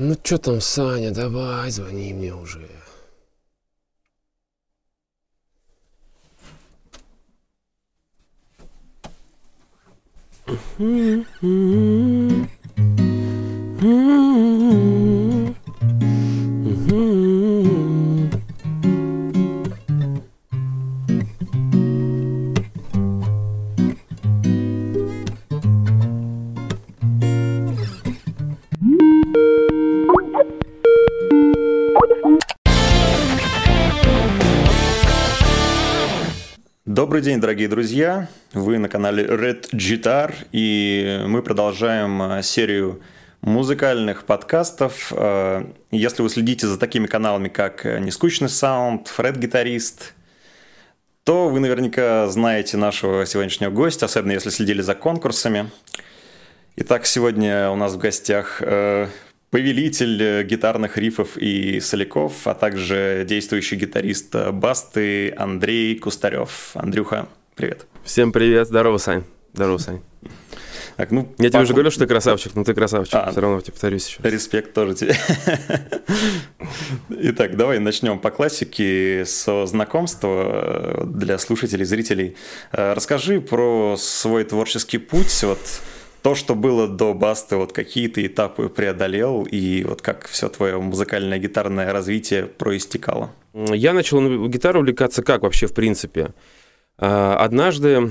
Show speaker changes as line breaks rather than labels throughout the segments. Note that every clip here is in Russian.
Ну что там, Саня, давай, звони мне уже. Mm-hmm.
Добрый день, дорогие друзья! Вы на канале Red Guitar, и мы продолжаем э, серию музыкальных подкастов. Э, если вы следите за такими каналами, как Нескучный саунд, Фред Гитарист, то вы наверняка знаете нашего сегодняшнего гостя, особенно если следили за конкурсами. Итак, сегодня у нас в гостях э, повелитель э, гитарных рифов и соляков, а также действующий гитарист э, Басты Андрей Кустарев. Андрюха, привет.
Всем привет, здорово, Сань. Здорово, Сань. Так, ну, Я тебе уже говорю, что ты красавчик, но ты красавчик. А, Все равно тебе повторюсь еще.
Респект тоже тебе. Итак, давай начнем по классике со знакомства э, для слушателей, зрителей. Расскажи про свой творческий путь. Вот то, что было до Басты, вот какие ты этапы преодолел, и вот как все твое музыкальное гитарное развитие проистекало?
Я начал гитару увлекаться как вообще в принципе? А, однажды,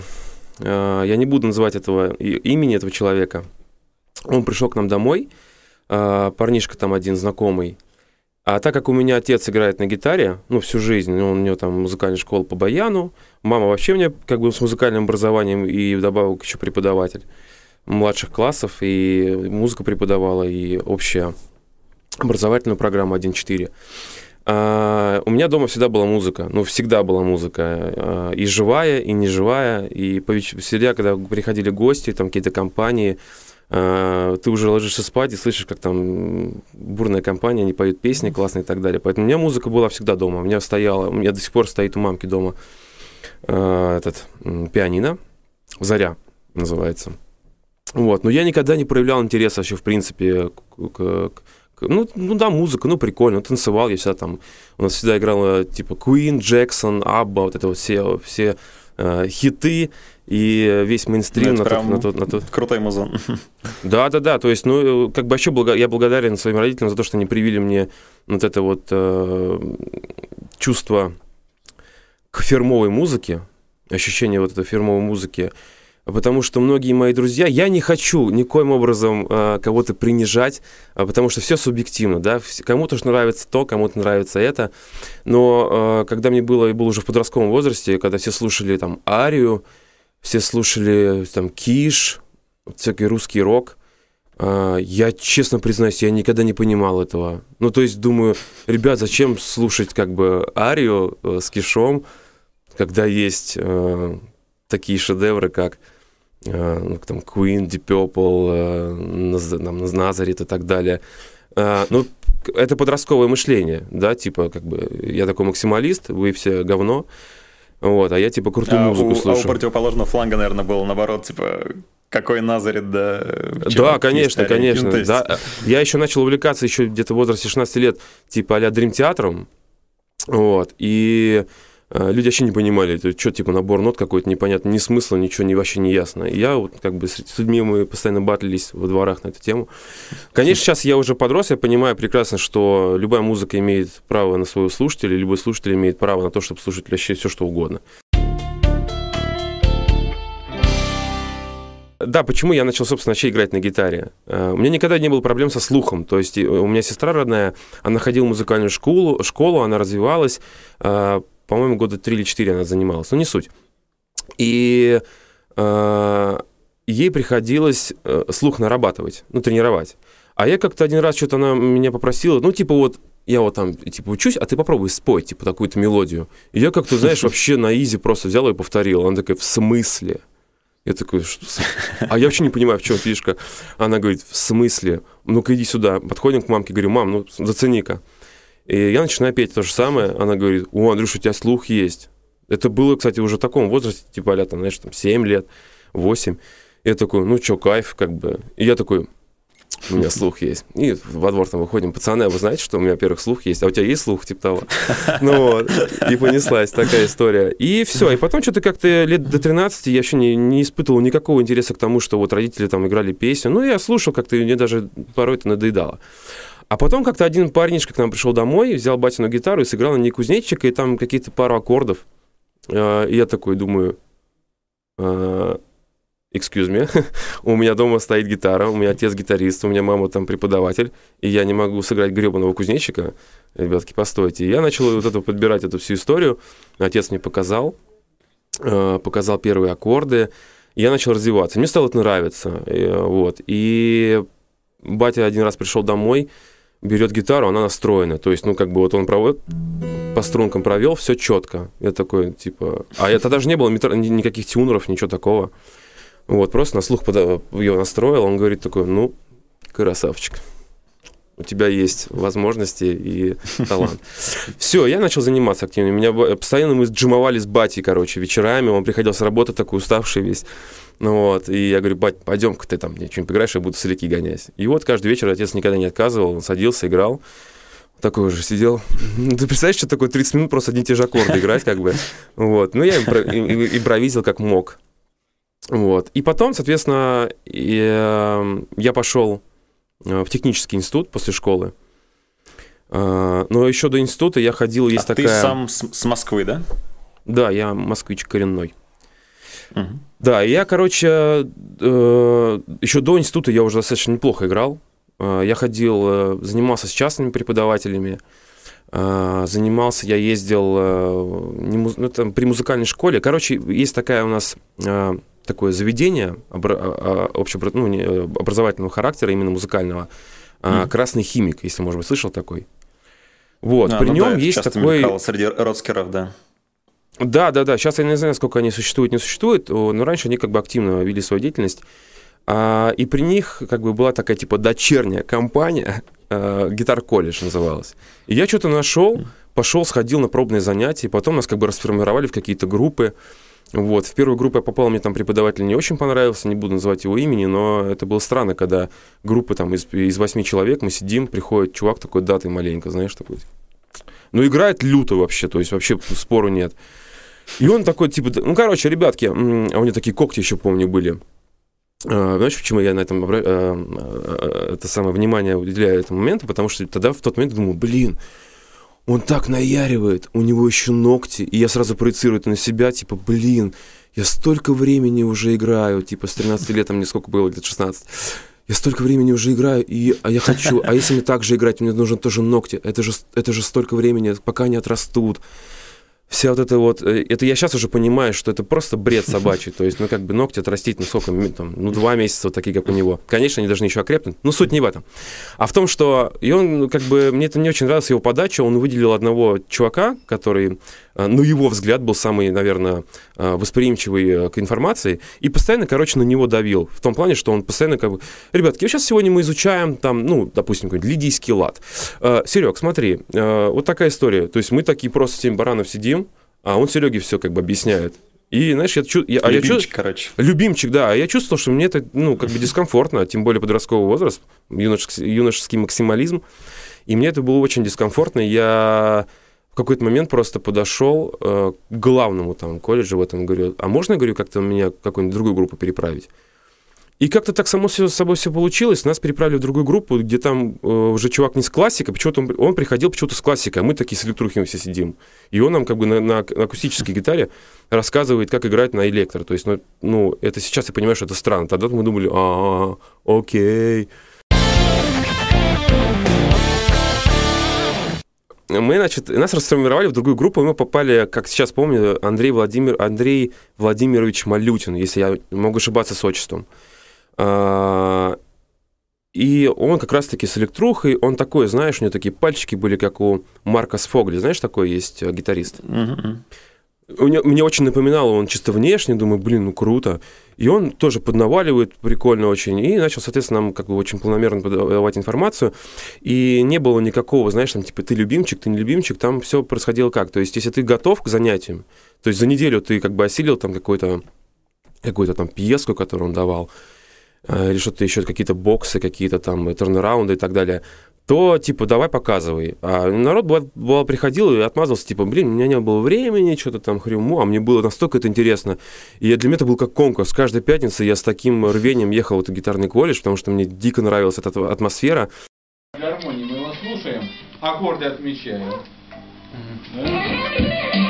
а, я не буду называть этого имени этого человека, он пришел к нам домой, а, парнишка там один знакомый, а так как у меня отец играет на гитаре, ну, всю жизнь, он, у него там музыкальная школа по баяну, мама вообще мне как бы с музыкальным образованием и вдобавок еще преподаватель, младших классов, и музыку преподавала, и общая образовательную программу 1.4. А, у меня дома всегда была музыка, ну, всегда была музыка, а, и живая, и неживая, и по всегда, когда приходили гости, там какие-то компании, а, ты уже ложишься спать и слышишь, как там бурная компания, они поют песни классные и так далее. Поэтому у меня музыка была всегда дома. У меня стояла, у меня до сих пор стоит у мамки дома этот пианино, «Заря» называется. Вот. Но я никогда не проявлял интереса вообще, в принципе, к, к, к ну, ну да, музыка, ну прикольно, танцевал я всегда там, у нас всегда играла типа Queen, Джексон, Абба, вот это вот все, все э, хиты и весь мейнстрим
ну, на, тот, на, тот, на тот. Крутой музон.
Да, да, да, то есть, ну, как бы вообще блага, я благодарен своим родителям за то, что они привили мне вот это вот э, чувство к фирмовой музыке, ощущение вот этой фирмовой музыки, потому что многие мои друзья, я не хочу никоим образом э, кого-то принижать, э, потому что все субъективно, да, кому-то нравится то, кому-то нравится это, но э, когда мне было, я был уже в подростковом возрасте, когда все слушали там Арию, все слушали там Киш, всякий русский рок, э, я честно признаюсь, я никогда не понимал этого. Ну, то есть думаю, ребят, зачем слушать как бы Арию э, с Кишом, когда есть э, такие шедевры, как там, Queen, Deep Purple, там, Назарит и так далее. Э, ну, это подростковое мышление, да, типа, как бы, я такой максималист, вы все говно, вот, а я, типа, крутую а музыку у, слушаю.
А у противоположного фланга, наверное, было наоборот, типа, какой Назарит, да.
Да, конечно, конечно. Ну, да. Я еще начал увлекаться еще где-то в возрасте 16 лет, типа а-ля Дрим Театром, вот, и Э, люди вообще не понимали, это что, типа, набор нот какой-то непонятно, ни смысла, ничего не, вообще не ясно. И я вот как бы с людьми мы постоянно батлились во дворах на эту тему. Конечно, сейчас я уже подрос, я понимаю прекрасно, что любая музыка имеет право на своего слушателя, любой слушатель имеет право на то, чтобы слушать вообще все, что угодно. Да, почему я начал, собственно, вообще играть на гитаре? Э, у меня никогда не было проблем со слухом. То есть у меня сестра родная, она ходила в музыкальную школу, школу она развивалась, э, по-моему, года три или четыре она занималась, но не суть. И э, ей приходилось э, слух нарабатывать, ну, тренировать. А я как-то один раз что-то она меня попросила, ну, типа вот, я вот там, типа, учусь, а ты попробуй спой, типа, такую-то мелодию. И я как-то, знаешь, вообще на изи просто взял и повторил. Она такая, в смысле? Я такой, что? А я вообще не понимаю, в чем фишка. Она говорит, в смысле? Ну-ка иди сюда. Подходим к мамке, говорю, мам, ну зацени-ка. И я начинаю петь то же самое. Она говорит, о, Андрюш, у тебя слух есть. Это было, кстати, уже в таком возрасте, типа, а там, знаешь, там, 7 лет, 8. И я такой, ну что, кайф, как бы. И я такой, у меня слух есть. И во двор там выходим, пацаны, а вы знаете, что у меня, во-первых, слух есть, а у тебя есть слух, типа того? Ну вот, и понеслась такая история. И все, и потом что-то как-то лет до 13 я еще не, не испытывал никакого интереса к тому, что вот родители там играли песню. Ну, я слушал как-то, мне даже порой это надоедало. А потом как-то один парнишка к нам пришел домой, взял батину гитару и сыграл на ней кузнечика, и там какие-то пару аккордов. А, и я такой думаю, а, excuse me, у меня дома стоит гитара, у меня отец гитарист, у меня мама там преподаватель, и я не могу сыграть гребаного кузнечика. Ребятки, постойте. И я начал вот это подбирать эту всю историю. Отец мне показал, а, показал первые аккорды. Я начал развиваться. Мне стало это нравиться. Вот. И батя один раз пришел домой, берет гитару, она настроена. То есть, ну, как бы вот он проводит, по стрункам провел, все четко. Я такой, типа... А это даже не было метро, никаких тюнеров, ничего такого. Вот, просто на слух под... ее настроил, он говорит такой, ну, красавчик. У тебя есть возможности и талант. Все, я начал заниматься активно. Меня постоянно мы джимовали с батей, короче, вечерами. Он приходил с работы такой уставший весь. Ну вот, и я говорю, бать, пойдем-ка ты там мне что-нибудь поиграешь, я буду соляки гонять. И вот каждый вечер отец никогда не отказывал, он садился, играл. Такой уже сидел. Ты представляешь, что такое 30 минут просто одни и те же аккорды играть, как бы. Вот. Ну, я импровизил как мог. Вот. И потом, соответственно, я пошел в технический институт после школы. А, но еще до института я ходил, есть а такая...
ты сам с Москвы, да?
Да, я москвич коренной. Угу. Да, я, короче, э, еще до института я уже достаточно неплохо играл. Э, я ходил, э, занимался с частными преподавателями. Занимался, я ездил не муз... ну, там, при музыкальной школе. Короче, есть такая у нас такое заведение общеобр... ну, не, образовательного характера, именно музыкального. Mm. Красный химик, если, может быть, слышал такой. Вот, а, при ну нем да, есть такой...
среди родскеров, да.
Да, да, да. Сейчас я не знаю, сколько они существуют, не существуют, но раньше они как бы активно вели свою деятельность. А, и при них как бы была такая типа дочерняя компания, а, гитар колледж называлась. И я что-то нашел, пошел, сходил на пробные занятия, потом нас как бы расформировали в какие-то группы. Вот, в первую группу я попал, мне там преподаватель не очень понравился, не буду называть его имени, но это было странно, когда группа там из, из восьми человек, мы сидим, приходит чувак такой датой маленько, знаешь, такой. Ну, играет люто вообще, то есть вообще спору нет. И он такой, типа, ну, короче, ребятки, а у меня такие когти еще, помню, были. А, знаешь, почему я на этом а, а, это самое внимание уделяю этому моменту? Потому что тогда в тот момент думаю, блин, он так наяривает, у него еще ногти, и я сразу проецирую это на себя, типа, блин, я столько времени уже играю, типа, с 13 лет, мне сколько было, лет 16, я столько времени уже играю, и, а я хочу, а если мне так же играть, мне нужны тоже ногти, это же, это же столько времени, пока они отрастут вся вот это вот, э, это я сейчас уже понимаю, что это просто бред собачий, то есть, ну, как бы ногти отрастить, ну, сколько, там, ну, два месяца вот такие, как у него. Конечно, они должны еще окрепнуть, но суть не в этом. А в том, что, и он, как бы, мне это не очень нравилось, его подача, он выделил одного чувака, который ну, его взгляд был самый, наверное, а, восприимчивый э, к информации, и постоянно, короче, на него давил. В том плане, что он постоянно как бы, ребятки, сейчас сегодня мы изучаем там, ну, допустим, какой-нибудь лидийский лад. А, Серег, смотри, вот такая история. То есть мы такие просто 7 баранов сидим, а он Сереге все как бы объясняет. И, знаешь, я, чу... я,
а Любимчик, я чу... короче.
Любимчик, да. А я чувствовал, что мне это, ну, как бы дискомфортно, тем более подростковый возраст, юношеский, юношеский максимализм. И мне это было очень дискомфортно. Я какой-то момент просто подошел э, к главному там колледжу в этом, говорю, а можно, говорю, как-то меня какую-нибудь другую группу переправить? И как-то так само с собой все получилось. Нас переправили в другую группу, где там э, уже чувак не с классикой, почему-то он, он приходил почему-то с классикой, а мы такие с электрухами все сидим. И он нам как бы на, на, акустической гитаре рассказывает, как играть на электро. То есть, ну, ну, это сейчас я понимаю, что это странно. Тогда мы думали, а, окей. Мы, значит, нас расформировали в другую группу, и мы попали, как сейчас помню, Андрей, Владимир, Андрей Владимирович Малютин, если я могу ошибаться с отчеством. А, и он как раз-таки с электрухой, он такой, знаешь, у него такие пальчики были, как у Марка Сфогли, знаешь, такой есть э, гитарист. Mm-hmm. Мне, очень напоминало, он чисто внешне, думаю, блин, ну круто. И он тоже поднаваливает прикольно очень. И начал, соответственно, нам как бы очень планомерно подавать информацию. И не было никакого, знаешь, там, типа, ты любимчик, ты не любимчик. Там все происходило как? То есть, если ты готов к занятиям, то есть за неделю ты как бы осилил там какой-то какую-то там пьеску, которую он давал, э, или что-то еще, какие-то боксы, какие-то там турнараунды и так далее, то, типа, давай показывай. А народ бывало, приходил и отмазался, типа, блин, у меня не было времени, что-то там хрюму, а мне было настолько это интересно. И для меня это был как конкурс. Каждой пятницы я с таким рвением ехал в этот гитарный колледж, потому что мне дико нравилась эта атмосфера.
Гармонии мы его слушаем, аккорды отмечаем. Mm-hmm.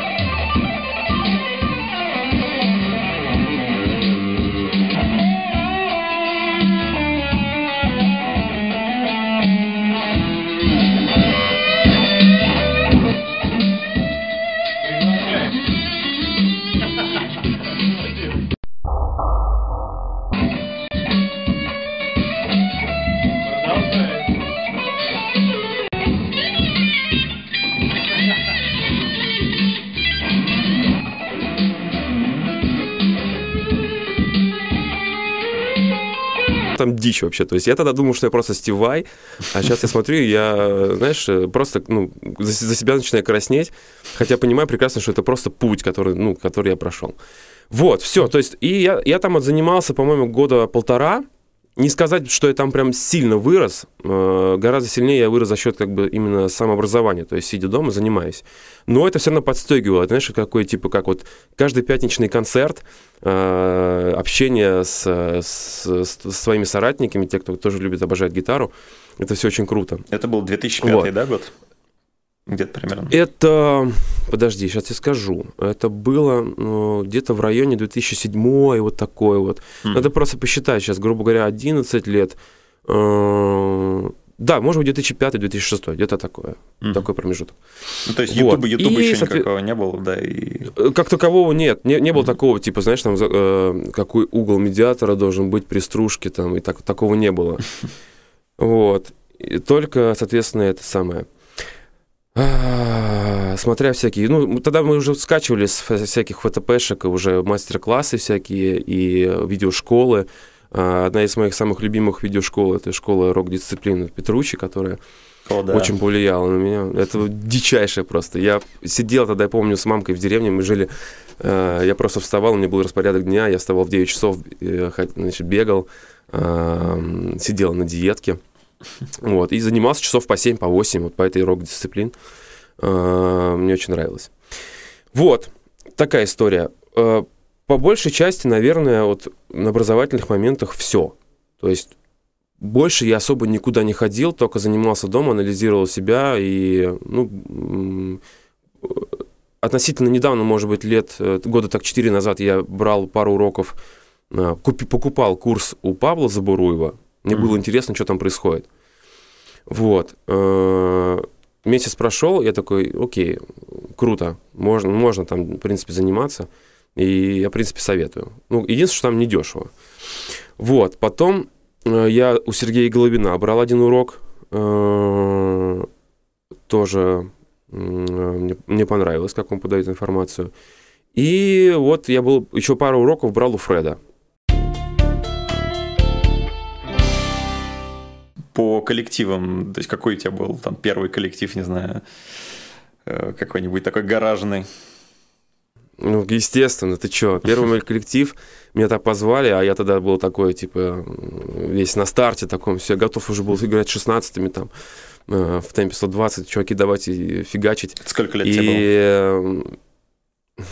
Там дичь вообще. То есть я тогда думал, что я просто стивай, а сейчас я смотрю, я, знаешь, просто ну, за, за себя начинаю краснеть, хотя понимаю прекрасно, что это просто путь, который, ну, который я прошел. Вот, все. То есть и я, я там занимался, по-моему, года полтора, не сказать, что я там прям сильно вырос, э, гораздо сильнее я вырос за счет как бы именно самообразования, то есть сидя дома, занимаюсь. Но это все равно подстегивало, знаешь, какой типа как вот каждый пятничный концерт, э, общение с, с, с своими соратниками, те, кто тоже любит, обожать гитару, это все очень круто.
Это был 2005, вот. да, год? Где-то примерно.
Это, подожди, сейчас я скажу. Это было ну, где-то в районе 2007 вот такой вот. Mm. Надо просто посчитать сейчас, грубо говоря, 11 лет. Э, да, может быть, 2005-2006, где-то такое, mm такой промежуток.
Ну, то есть YouTube, вот. YouTube и, еще соответ... никакого не было, да? И...
Э, как такового нет, не, не было mm такого, типа, знаешь, там, э, какой угол медиатора должен быть при стружке, там, и так, такого не было. Вот. И только, соответственно, это самое – смотря всякие, ну, тогда мы уже скачивали с всяких ФТПшек уже мастер-классы всякие и видеошколы. А, одна из моих самых любимых видеошкол – это школа рок-дисциплины Петручи, которая О, да. очень повлияла на меня. Это дичайшее просто. Я сидел тогда, я помню, с мамкой в деревне, мы жили, а, я просто вставал, у меня был распорядок дня, я вставал в 9 часов, э, значит, бегал, а, сидел на диетке, вот, и занимался часов по 7, по 8 вот по этой рок-дисциплин. А, мне очень нравилось. Вот, такая история. А, по большей части, наверное, вот на образовательных моментах все. То есть больше я особо никуда не ходил, только занимался дома, анализировал себя и, ну, относительно недавно, может быть, лет, э, года так 4 назад я брал пару уроков, а, купи, покупал курс у Павла Забуруева, мне mm-hmm. было интересно, что там происходит. Вот. Э, месяц прошел, я такой, окей, круто, можно, можно там, в принципе, заниматься. И я, в принципе, советую. Ну, единственное, что там недешево. Вот. Потом э, я у Сергея Головина брал один урок. Э, тоже мне, мне понравилось, как он подает информацию. И вот я был еще пару уроков брал у Фреда.
По коллективам, то есть какой у тебя был там первый коллектив, не знаю, э, какой-нибудь такой гаражный?
Ну, естественно, ты чё, первый мой коллектив, меня так позвали, а я тогда был такой, типа, весь на старте таком, все, готов уже был играть 16-ми там, э, в темпе 120, чуваки, давайте фигачить.
Сколько лет и... тебе было?
Э,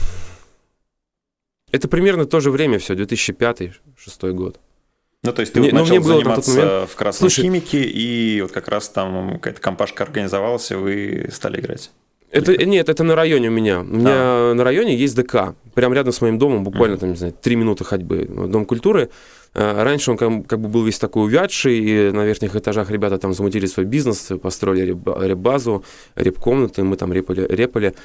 это примерно то же время все, 2005-2006 год.
Ну, то есть ты мне, вот начал было заниматься момент... в красной Слушай, химике, и вот как раз там какая-то компашка организовалась, и вы стали играть.
Это, нет, это на районе у меня. У меня а. на районе есть ДК. Прям рядом с моим домом, буквально, mm. там, не знаю, три минуты ходьбы. Дом культуры. А, раньше он как, как бы был весь такой увядший, и на верхних этажах ребята там замутили свой бизнес, построили реп-базу, реп-комнаты, мы там репали. репали.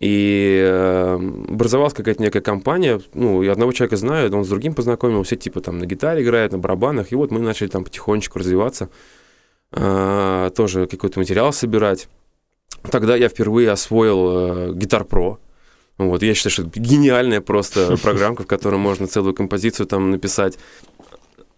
И э, образовалась какая-то некая компания, ну, я одного человека знаю, он с другим познакомился, типа там на гитаре играет, на барабанах, и вот мы начали там потихонечку развиваться, э, тоже какой-то материал собирать. Тогда я впервые освоил Guitar Pro, вот, я считаю, что это гениальная просто программка, в которой можно целую композицию там написать.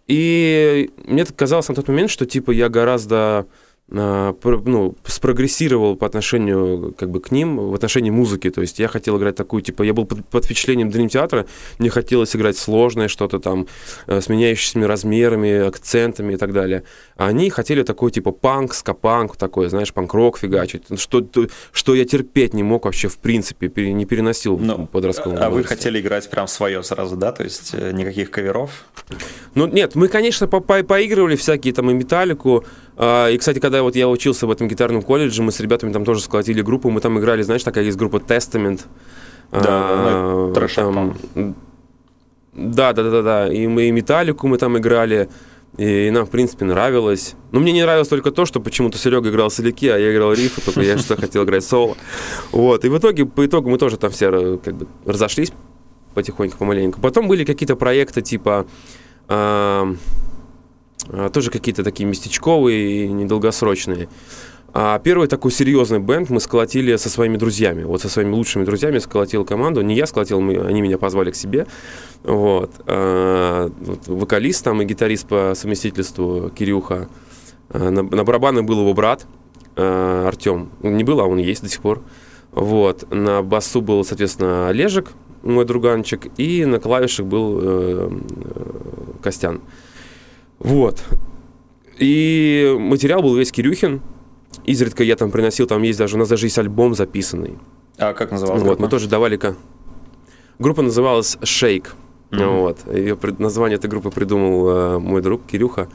И мне казалось на тот момент, что типа я гораздо а, ну, спрогрессировал по отношению как бы к ним в отношении музыки. То есть я хотел играть такую, типа, я был под, под впечатлением Dream театра, мне хотелось играть сложное что-то там, э, с меняющимися размерами, акцентами и так далее. А они хотели такой, типа, панк, скапанк, такой, знаешь, панк-рок фигачить. Что, что я терпеть не мог вообще, в принципе, не переносил
Но, в подростковом А возрасте. вы хотели играть прям свое сразу, да? То есть э, никаких каверов?
Ну, нет, мы, конечно, по -по поигрывали всякие там и металлику, а, и, кстати, когда вот я учился в этом гитарном колледже, мы с ребятами там тоже сколотили группу, мы там играли, знаешь, такая есть группа Testament.
Да, а, ну, там,
да, да, да, да, и мы и металлику мы там играли, и нам, в принципе, нравилось. Но мне не нравилось только то, что почему-то Серега играл соляки, а я играл рифы, только я что хотел играть соло. Вот, и в итоге, по итогу мы тоже там все э, как бы разошлись потихоньку, помаленьку. Потом были какие-то проекты типа... А, тоже какие-то такие местечковые и недолгосрочные. А первый такой серьезный бенд мы сколотили со своими друзьями. Вот со своими лучшими друзьями сколотил команду. Не я сколотил, мы, они меня позвали к себе. Вот. А, вот вокалист там и гитарист по совместительству Кирюха. А, на, на барабанах был его брат а, Артем. Не был, а он есть до сих пор. Вот. На басу был, соответственно, Олежек, мой друганчик. И на клавишах был э, э, Костян. Вот. И материал был весь Кирюхин. Изредка я там приносил, там есть даже, у нас даже есть альбом записанный.
А как называлась
Вот, группа? мы тоже давали... Группа называлась «Shake». Mm-hmm. Вот. Ее название этой группы придумал э, мой друг Кирюха.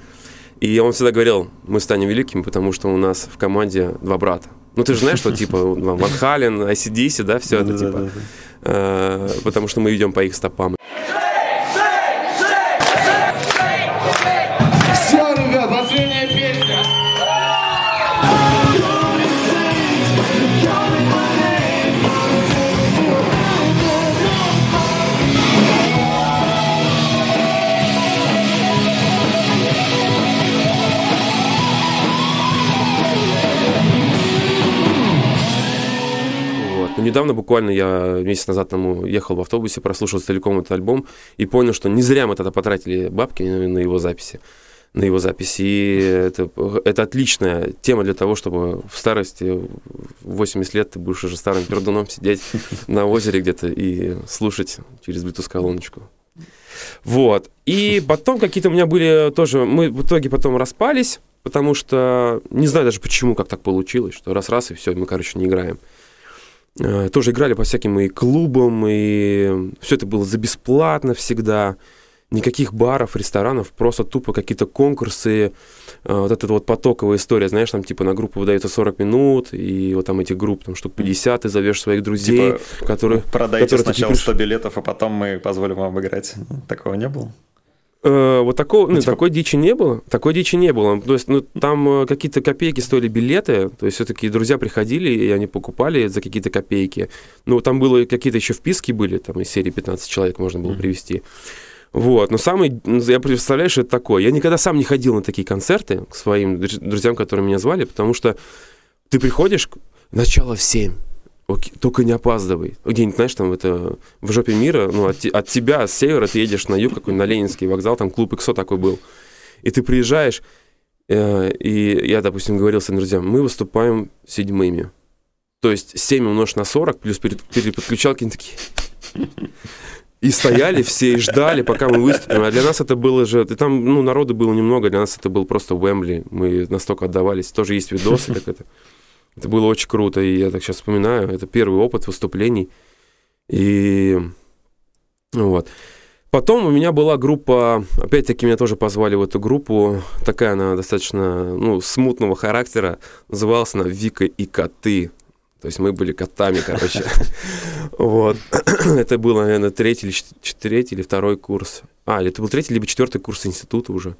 И он всегда говорил, мы станем великими, потому что у нас в команде два брата. Ну, ты же знаешь, что типа Ван Хален, ICDC, да, все это типа. Э, потому что мы идем по их стопам. Недавно буквально я месяц назад там ехал в автобусе, прослушал целиком этот альбом и понял, что не зря мы тогда потратили бабки на его записи на его записи. И это, это отличная тема для того, чтобы в старости, в 80 лет, ты будешь уже старым пердуном сидеть на озере где-то и слушать через Bluetooth-колоночку. Вот. И потом какие-то у меня были тоже... Мы в итоге потом распались, потому что... Не знаю даже почему, как так получилось, что раз-раз и все, мы, короче, не играем. Э, тоже играли по всяким и клубам, и все это было за бесплатно всегда. Никаких баров, ресторанов, просто тупо какие-то конкурсы. Э, вот эта вот потоковая история, знаешь, там типа на группу выдается 40 минут, и вот там эти группы, там штук 50, ты зовешь своих друзей, типа, которые...
Продайте которые сначала 100 билетов, а потом мы позволим вам играть. Такого не было?
Э, вот такого, ну, ну, типа... такой дичи не было. Такой дичи не было. То есть, ну, там э, какие-то копейки стоили билеты. То есть, все-таки друзья приходили, и они покупали за какие-то копейки. Ну, там было какие-то еще вписки были, там из серии 15 человек можно было mm-hmm. привести. Вот, но самый, я представляю, что это такое. Я никогда сам не ходил на такие концерты к своим друзьям, которые меня звали, потому что ты приходишь, начало в 7, Окей, только не опаздывай. Где-нибудь, знаешь, там это в жопе мира, ну, от, от тебя с севера ты едешь на юг, какой на Ленинский вокзал, там клуб XO такой был. И ты приезжаешь, э, и я, допустим, говорил своим друзьям, мы выступаем седьмыми. То есть 7 умножить на 40, плюс переподключалки такие. И стояли все и ждали, пока мы выступим. А для нас это было же... И там, ну, народу было немного, для нас это был просто Уэмбли. Мы настолько отдавались. Тоже есть видосы, как это. Это было очень круто, и я так сейчас вспоминаю, это первый опыт выступлений. И вот. Потом у меня была группа, опять-таки меня тоже позвали в эту группу, такая она достаточно, ну, смутного характера, называлась она «Вика и коты». То есть мы были котами, короче. Вот. Это был, наверное, третий или третий или второй курс. А, или это был третий, либо четвертый курс института уже.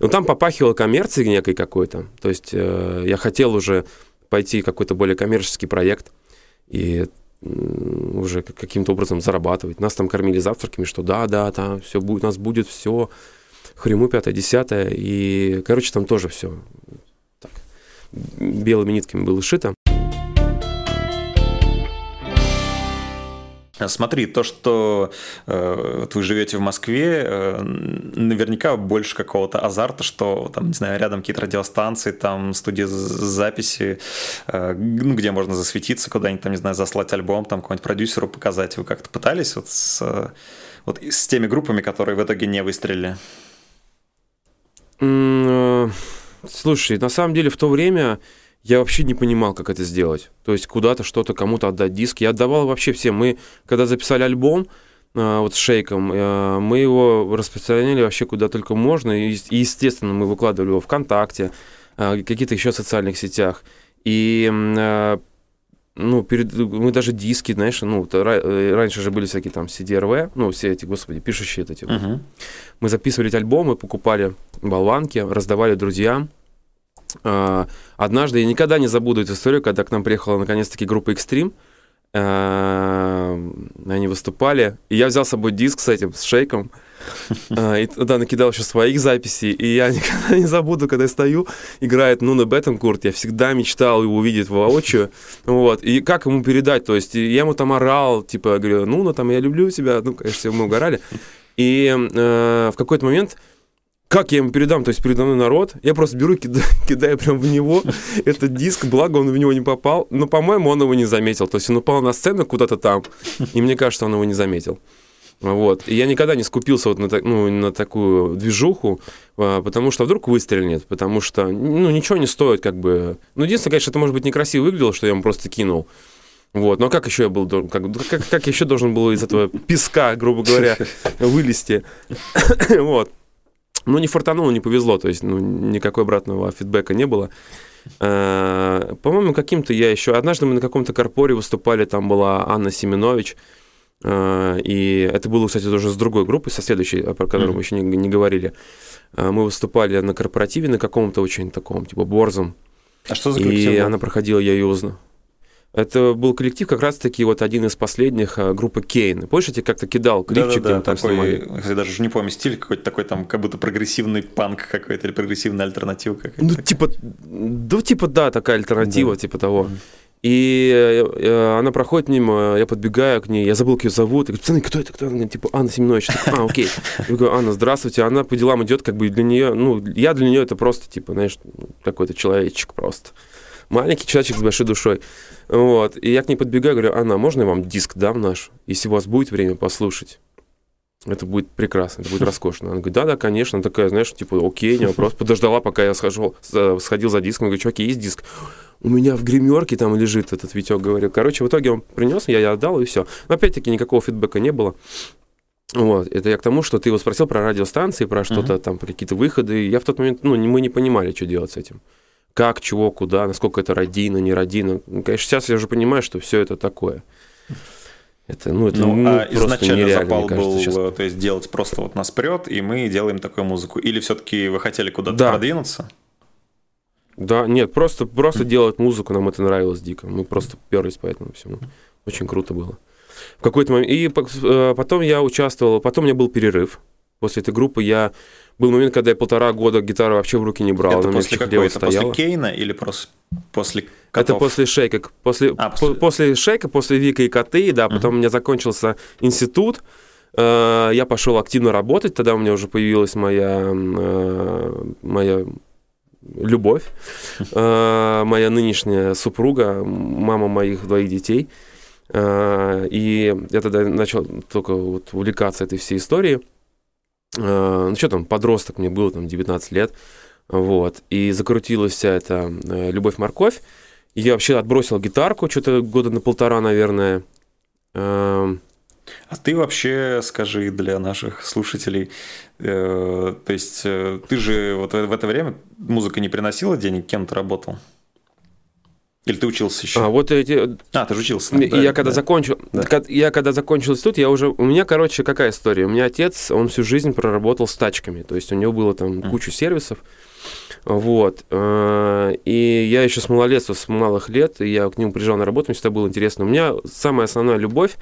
Ну, там попахивало коммерцией некой какой-то. То есть э, я хотел уже пойти какой-то более коммерческий проект и уже каким-то образом зарабатывать. Нас там кормили завтраками, что да, да, там все будет, у нас будет все, хрему пятое, десятое, и, короче, там тоже все так, белыми нитками было шито.
Смотри, то, что э, вот вы живете в Москве, э, наверняка больше какого-то азарта, что там, не знаю, рядом какие-то радиостанции, там студии записи, э, ну, где можно засветиться, куда-нибудь там, не знаю, заслать альбом, там какому-нибудь продюсеру показать. Вы как-то пытались вот с, вот с теми группами, которые в итоге не выстрелили?
Э, Слушай, на самом деле в то время я вообще не понимал, как это сделать. То есть куда-то что-то кому-то отдать диск. Я отдавал вообще всем. Мы, когда записали альбом, э, вот с Шейком, э, мы его распространяли вообще куда только можно. И, естественно, мы выкладывали его ВКонтакте, э, каких-то еще социальных сетях. И ну, перед, мы даже диски, знаешь, ну, то ра- раньше же были всякие там CDRV, ну, все эти, господи, пишущие эти.
Мгм.
Мы записывали эти альбомы, покупали болванки, раздавали друзьям. А, Однажды я никогда не забуду эту историю, когда к нам приехала наконец-таки группа Extreme. А, Они выступали, и я взял с собой диск с этим, с шейком, А, и туда накидал еще своих записей, и я никогда не забуду, когда я стою, играет Нуна Беттенкурт, я всегда мечтал его увидеть воочию, вот, и как ему передать, то есть я ему там орал, типа, говорю, Нуна, там, я люблю тебя, ну, конечно, мы угорали, и э, в какой-то момент как я ему передам, то есть передо мной народ, я просто беру, кидаю, кидаю прям в него этот диск, благо он в него не попал, но, по-моему, он его не заметил, то есть он упал на сцену куда-то там, и мне кажется, он его не заметил. Вот. И я никогда не скупился вот на, так- ну, на такую движуху, а, потому что вдруг выстрелит, потому что, ну, ничего не стоит, как бы. Ну, единственное, конечно, это, может быть, некрасиво выглядело, что я ему просто кинул. Вот, но как еще я был, как, как, как еще должен был из этого песка, грубо говоря, вылезти? Вот. Ну, не фартануло, не повезло, то есть, ну, никакой обратного фидбэка не было. Э, По-моему, каким-то я еще... Однажды мы на каком-то корпоре выступали, там была Анна Семенович, э, и это было, кстати, тоже с другой группой, со следующей, про которую мы еще не, не говорили. Э, Мы выступали на корпоративе на каком-то очень таком, типа, борзом,
А что за
и
коллектив был?
она проходила, я ее узнал. Это был коллектив как раз-таки вот один из последних э, группы Кейн. Помнишь, я тебе как-то кидал клипчик,
Да-да-да,
им там
такой,
снимали?
я даже не помню, стиль какой-то такой там, как будто прогрессивный панк какой-то или прогрессивная альтернатива какая-то.
Ну, типа, да, типа, да, такая альтернатива,
Да.
типа того. И э, э, она проходит мимо, я подбегаю к ней, я забыл, как ее зовут. Я говорю, пацаны, кто это, кто? Она говорит, типа, Анна Семенович. А, окей. Я говорю, Анна, здравствуйте. Она по делам идет, как бы для нее, ну, я для нее это просто, типа, знаешь, какой-то человечек просто. Маленький человечек с большой душой. Вот. И я к ней подбегаю, говорю, Анна, можно я вам диск дам наш, если у вас будет время послушать? Это будет прекрасно, это будет роскошно. Она говорит, да-да, конечно. Она такая, знаешь, типа, окей, не вопрос. Подождала, пока я схожу, с- сходил за диском. Говорю, чуваки, есть диск? У меня в гримерке там лежит этот Витек, говорю. Короче, в итоге он принес, я, я отдал, и все. Но опять-таки никакого фидбэка не было. Вот, это я к тому, что ты его спросил про радиостанции, про что-то там, про какие-то выходы. Я в тот момент, ну, мы не понимали, что делать с этим. Как, чего, куда, насколько это родина, не родина. Ну, конечно, сейчас я уже понимаю, что все это такое. Это, ну, это
Ну,
ну,
а изначально
нереально,
запал
кажется,
был,
сейчас.
э, то есть делать просто вот нас прет, и мы делаем такую музыку. Или все-таки вы хотели куда-то
Да.
продвинуться?
Да, нет, просто, просто делать музыку, нам это нравилось дико. Мы просто перлись по этому всему. Очень круто было. В какой-то момент... И э, потом я участвовал, потом у меня был перерыв. После этой группы я... Был момент, когда я полтора года гитару вообще в руки не брал.
Это после какой? Это
стояла.
после Кейна или просто после
Это
котов?
после шейка. После,
А,
по-
после-
после... шейка, после Вика и коты, да, потом у меня закончился институт. Э, Я пошел активно работать, тогда у меня уже появилась моя, э, моя любовь, Э, моя нынешняя супруга, мама моих двоих детей. Э, И я тогда начал только вот увлекаться этой всей историей. Э, Ну что там, подросток мне было, там 19 лет. Вот. И закрутилась вся эта э, любовь-морковь. Я вообще отбросил гитарку, что-то года на полтора, наверное. Эм,
А ты вообще скажи для наших слушателей, э, то есть э, ты же вот в это время музыка не приносила денег, кем ты работал? Или ты учился еще?
А вот эти...
А, ты же учился. Да,
я когда
да.
закончил,
Да.
я когда закончил институт, я уже, у меня, короче, какая история? У меня отец, он всю жизнь проработал с тачками, то есть у него было там
Мгм.
кучу сервисов, вот. э, И я еще с малолетства, с малых лет, я к нему приезжал на работу, мне всегда было интересно. У меня самая основная любовь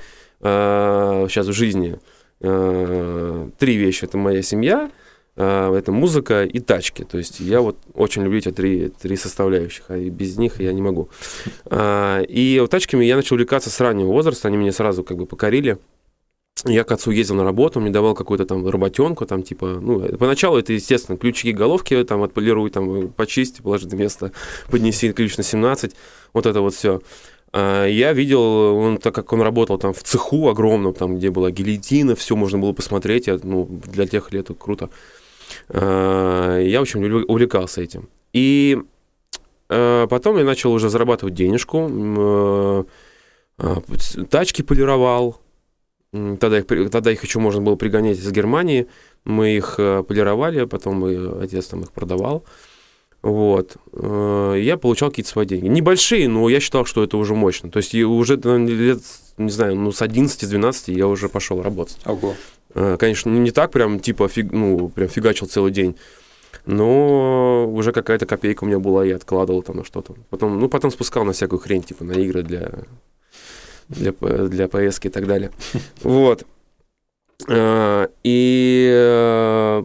сейчас в жизни э, три вещи: это моя семья, э, это музыка и тачки. То есть я вот очень люблю эти три, три составляющих, а без них я не могу. А, и вот тачками я начал увлекаться с раннего возраста, они меня сразу как бы покорили. Я к отцу ездил на работу, он мне давал какую-то там работенку, там типа, ну, поначалу это, естественно, ключики головки там отполируй, там, почисти, положи на место, поднеси ключ на 17, вот это вот все. А, я видел, он, так как он работал там в цеху огромном, там, где была гильотина, все можно было посмотреть, я, ну, для тех лет это круто. А, я очень увлекался этим. И а, потом я начал уже зарабатывать денежку, тачки полировал, Тогда их, тогда их еще можно было пригонять из Германии. Мы их э, полировали, потом мы, отец там их продавал. Вот. Э, я получал какие-то свои деньги. Небольшие, но я считал, что это уже мощно. То есть уже лет, не знаю, ну с 11-12 я уже пошел работать.
Ого.
Э, конечно, не так прям, типа, фиг, ну, прям фигачил целый день. Но уже какая-то копейка у меня была, я откладывал там на что-то. Потом, ну, потом спускал на всякую хрень, типа, на игры для для, для поездки и так далее. Вот. А, и э,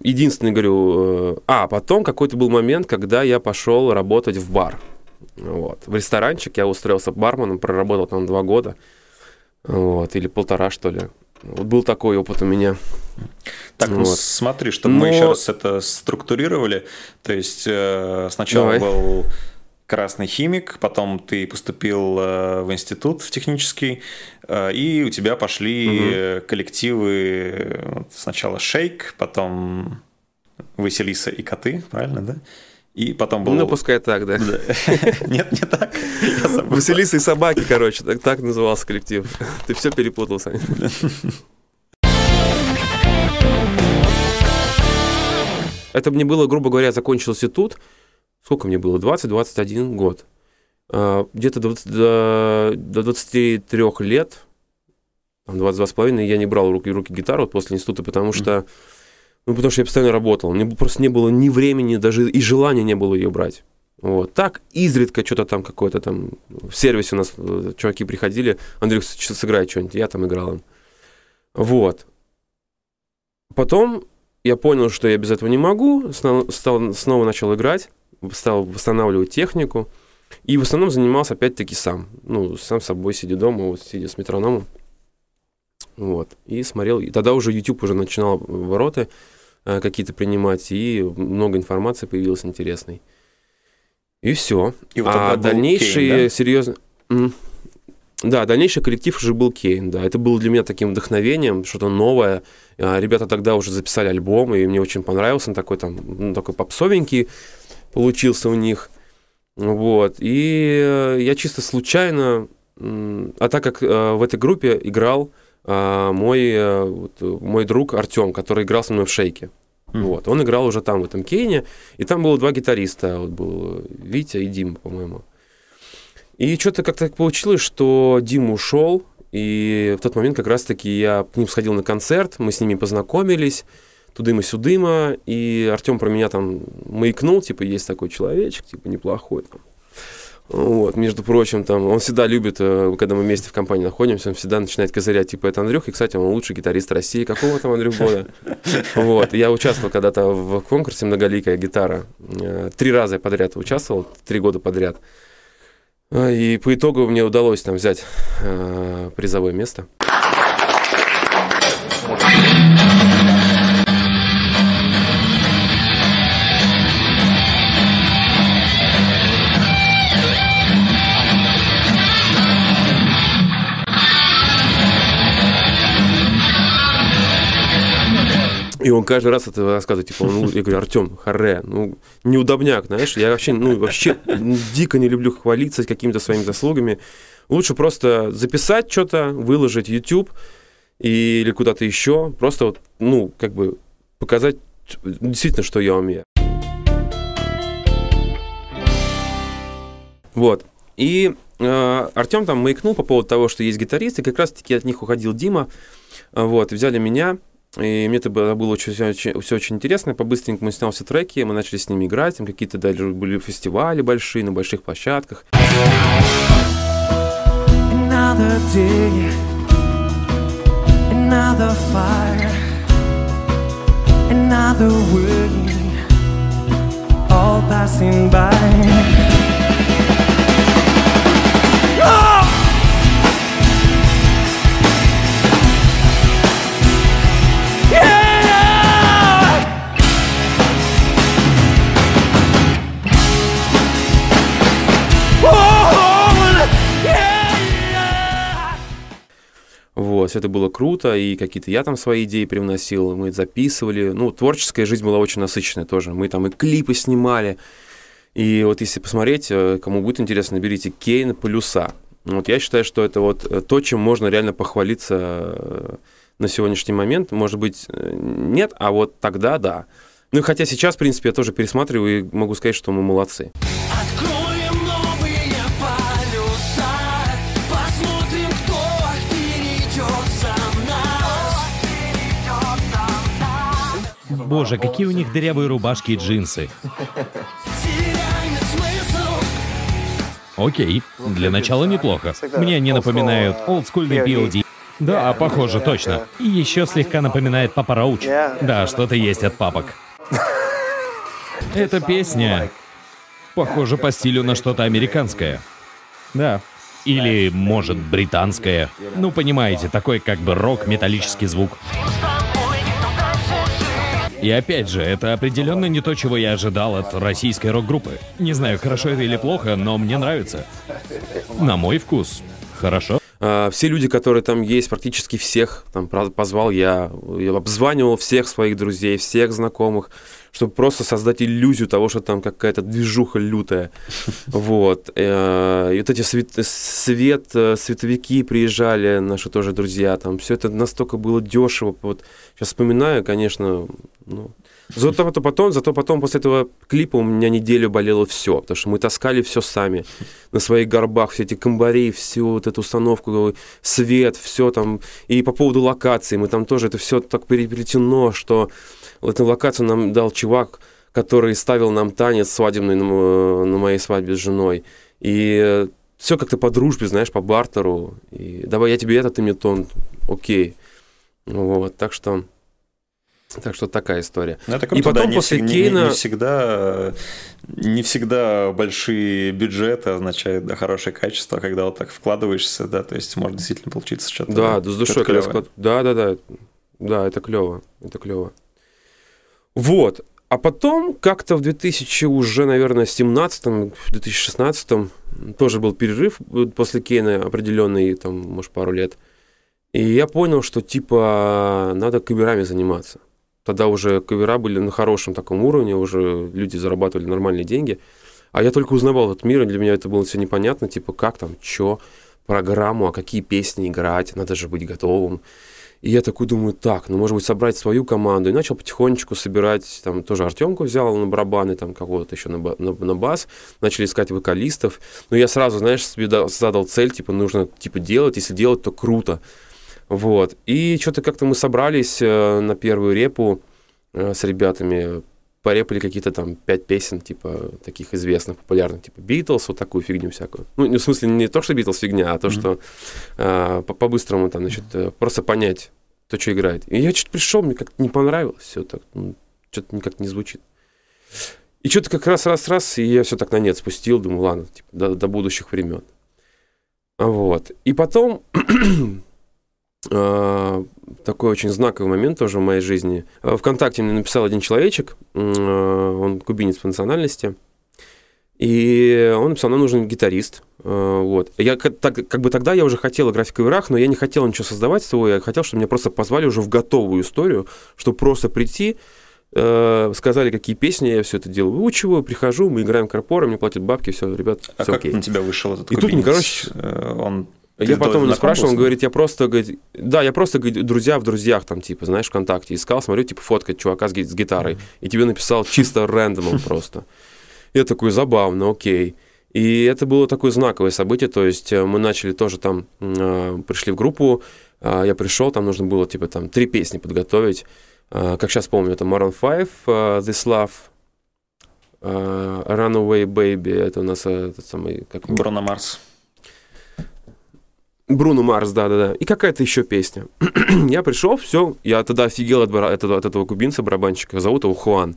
единственный, говорю, э, а, потом какой-то был момент, когда я пошел работать в бар. Вот. В ресторанчик я устроился барменом, проработал там два года. Вот, или полтора, что ли. Вот был такой опыт у меня.
Так, ну вот. смотри, чтобы Но... мы еще раз это структурировали. То есть э, сначала Давай. был красный химик, потом ты поступил э, в институт в технический, э, и у тебя пошли угу. коллективы сначала Шейк, потом Василиса и коты, правильно, да? И потом был...
Ну, пускай так, да.
Нет, не так.
Василиса и собаки, короче, так, так назывался коллектив. Ты все перепутал, Саня. Это мне было, грубо говоря, закончил институт, сколько мне было, 20-21 год. А, где-то до, до, до 23 лет, там 22,5, я не брал руки, руки гитару вот после института, потому что, ну, потому что я постоянно работал. Мне просто не было ни времени, даже и желания не было ее брать. Вот. Так, изредка что-то там какое-то там, в сервисе у нас э, чуваки приходили, Андрюх, сыграй что-нибудь, я там играл им. Вот. Потом я понял, что я без этого не могу, стал, снова начал играть стал восстанавливать технику. И в основном занимался опять-таки сам. Ну, сам собой, сидя дома, вот сидя с метрономом. Вот. И смотрел. И тогда уже YouTube уже начинал вороты э, какие-то принимать, и много информации появилось интересной. И все. И вот а дальнейшие Кейн, да? серьезно... Да, дальнейший коллектив уже был Кейн, да. Это было для меня таким вдохновением, что-то новое. А, ребята тогда уже записали альбом, и мне очень понравился. Он такой там, ну, такой попсовенький, получился у них. Вот. И э, я чисто случайно, а так как э, в этой группе играл мой, вот, мой друг Артем, который играл со мной в шейке. Mm. Вот. Он играл уже там, в этом Кейне, и там было два гитариста, вот был Витя и Дима, по-моему. И что-то как-то получилось, что Дима ушел, и в тот момент как раз-таки я к ним сходил на концерт, мы с ними познакомились, тудыма-сюдыма, и Артем про меня там маякнул, типа, есть такой человечек, типа, неплохой там. Вот, между прочим, там, он всегда любит, э, когда мы вместе в компании находимся, он всегда начинает козырять, типа, это Андрюх, и, кстати, он лучший гитарист России. Какого там Андрюх года? Вот, я участвовал когда-то в конкурсе «Многоликая гитара». Э, три раза подряд участвовал, три года подряд. Э, и по итогу мне удалось там взять призовое место. И он каждый раз это рассказывает, типа, ну, я говорю, Артем, харе, ну, неудобняк, знаешь, я вообще, ну, вообще дико не люблю хвалиться какими-то своими заслугами. Лучше просто записать что-то, выложить YouTube или куда-то еще, просто вот, ну, как бы показать действительно, что я умею. Вот. И э, Артем там маякнул по поводу того, что есть гитаристы, как раз-таки от них уходил Дима. Вот, взяли меня, и мне это было, было очень, очень, все очень интересно. По-быстренькому мы снял все треки, мы начали с ними играть. Там какие-то даже были фестивали большие, на больших площадках. Another day, another fire,
another word, all passing by.
Вот, всё это было круто, и какие-то я там свои идеи привносил, мы записывали. Ну, творческая жизнь была очень насыщенная тоже. Мы там и клипы снимали. И вот если посмотреть, э, кому будет интересно, наберите Кейн Полюса. Вот я считаю, что это вот э, то, чем можно реально похвалиться э, на сегодняшний момент. Может быть, нет, а вот тогда да. Ну, хотя сейчас, в принципе, я тоже пересматриваю и могу сказать, что мы молодцы.
Боже, какие у них дырявые рубашки и джинсы. Окей, для начала неплохо. Мне они напоминают олдскульный POD. Да, похоже, точно. И еще слегка напоминает Папа Роуч. Да, что-то есть от папок. Эта песня похожа по стилю на что-то американское. Да. Или, может, британское. Ну, понимаете, такой как бы рок, металлический звук. И опять же, это определенно не то, чего я ожидал от российской рок-группы. Не знаю, хорошо это или плохо, но мне нравится. На мой вкус. Хорошо.
А, Все люди, которые там есть, практически всех там позвал я, я обзванивал всех своих друзей, всех знакомых, чтобы просто создать иллюзию того, что там какая-то движуха лютая. Вот. Э, И вот эти свет, свет, э, световики приезжали, наши тоже друзья, там все это настолько было дешево. Вот сейчас вспоминаю, конечно, ну, Зато потом- потом, зато потом после этого клипа у меня неделю болело все, потому что мы таскали все сами на своих горбах, все эти комбари, всю вот эту установку, свет, все там. И по поводу локации, мы там тоже это все так переплетено, что вот эту локацию нам дал чувак, который ставил нам танец свадебный на, на моей свадьбе с женой. И все как-то по дружбе, знаешь, по бартеру. И давай я тебе это, ты мне тон. Окей. Вот, так что... Так что такая история.
Ну, это
И
круто,
потом
да, не
после
всег-
Кейна-
не, не всегда, э, не всегда большие бюджеты означают да, хорошее качество, когда вот так вкладываешься, да, то есть может действительно получиться что-то.
Да, да, с душой, когда склад- Да, да, да. Да, это клево. Это клево. Вот. А потом как-то в 2000 уже, наверное, 17 2016 тоже был перерыв э, после Кейна определенный, там, может, пару лет. И я понял, что типа надо каверами заниматься. Тогда уже кавера были на хорошем таком уровне, уже люди зарабатывали нормальные деньги. А я только узнавал этот мир, и для меня это было все непонятно, типа как там, что, программу, а какие песни играть, надо же быть готовым. И я такой думаю, так, ну, может быть, собрать свою команду. И начал потихонечку собирать, там, тоже Артемку взял на барабаны, там, кого-то еще на, на, на бас. Начали искать вокалистов. Но я сразу, знаешь, себе да- задал цель, типа, нужно, типа, делать. Если делать, то круто. Вот. И что-то как-то мы собрались э, на первую репу э, с ребятами, порепали какие-то там пять песен, типа, таких известных, популярных, типа Битлз, вот такую фигню всякую. Ну, не в смысле, не то, что Битлз фигня, а то, что э, по- по-быстрому там, значит, э, просто понять, то, что играет. И я что-то пришел, мне как-то не понравилось все так, ну, что-то никак не звучит. И что-то как раз, раз, раз, и я все так на нет спустил, думаю, ладно, типа, до, до будущих времен. Вот. И потом такой очень знаковый момент тоже в моей жизни. А, Вконтакте мне написал один человечек, а, он кубинец по национальности, и он написал, нам нужен гитарист. Вот. Я как, так- как бы тогда я уже хотел играть в каверах, но я не хотел ничего создавать своего, я хотел, чтобы меня просто позвали уже в готовую историю, чтобы просто прийти, э, сказали, какие песни, я все это делаю, выучиваю, прихожу, мы играем корпоры, мне платят бабки, все, ребят,
А
все
как
окей.
на тебя вышел этот
И тут мне, короче,
Э, он...
Я
ты
потом его спрашивал, он говорит, я просто, говорит, да, я просто, говорит, друзья в друзьях, там, типа, знаешь, ВКонтакте искал, смотрю, типа, фотка чувака с, с гитарой, и тебе написал чисто рэндомом просто. Я такой, забавно, окей. И это было такое знаковое событие, то есть э, мы начали тоже там, э, пришли в группу, э, я пришел, там нужно было, типа, там, три песни подготовить, Э, как сейчас помню, это Maroon 5, э, This Love, э, Runaway Baby, это у нас э, этот самый, как?
Бруно Марс.
Бруно Марс, да-да-да. И какая-то еще песня. я пришел, все, я тогда офигел от, этого, от этого кубинца, барабанщика, зовут его Хуан.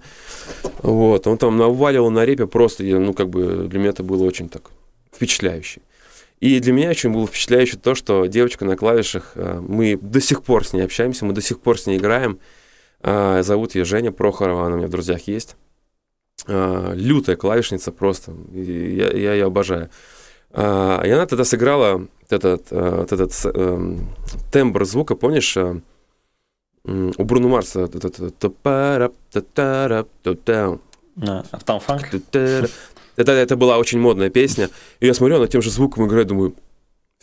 Вот, он там наваливал на репе просто, ну, как бы, для меня это было очень так впечатляюще. И для меня очень было впечатляюще то, что девочка на клавишах, э, мы до сих пор с ней общаемся, мы до сих пор с ней играем. Э, Зовут ее Женя Прохорова, она у меня в друзьях есть. Э, Лютая клавишница просто, я, я ее обожаю. А, И она тогда сыграла этот, э, этот эм, тембр звука, помнишь, э, у Бруно Марса татау,
А, Там фанк.
это, это была очень модная песня. И я смотрю, она тем же звуком играет, думаю,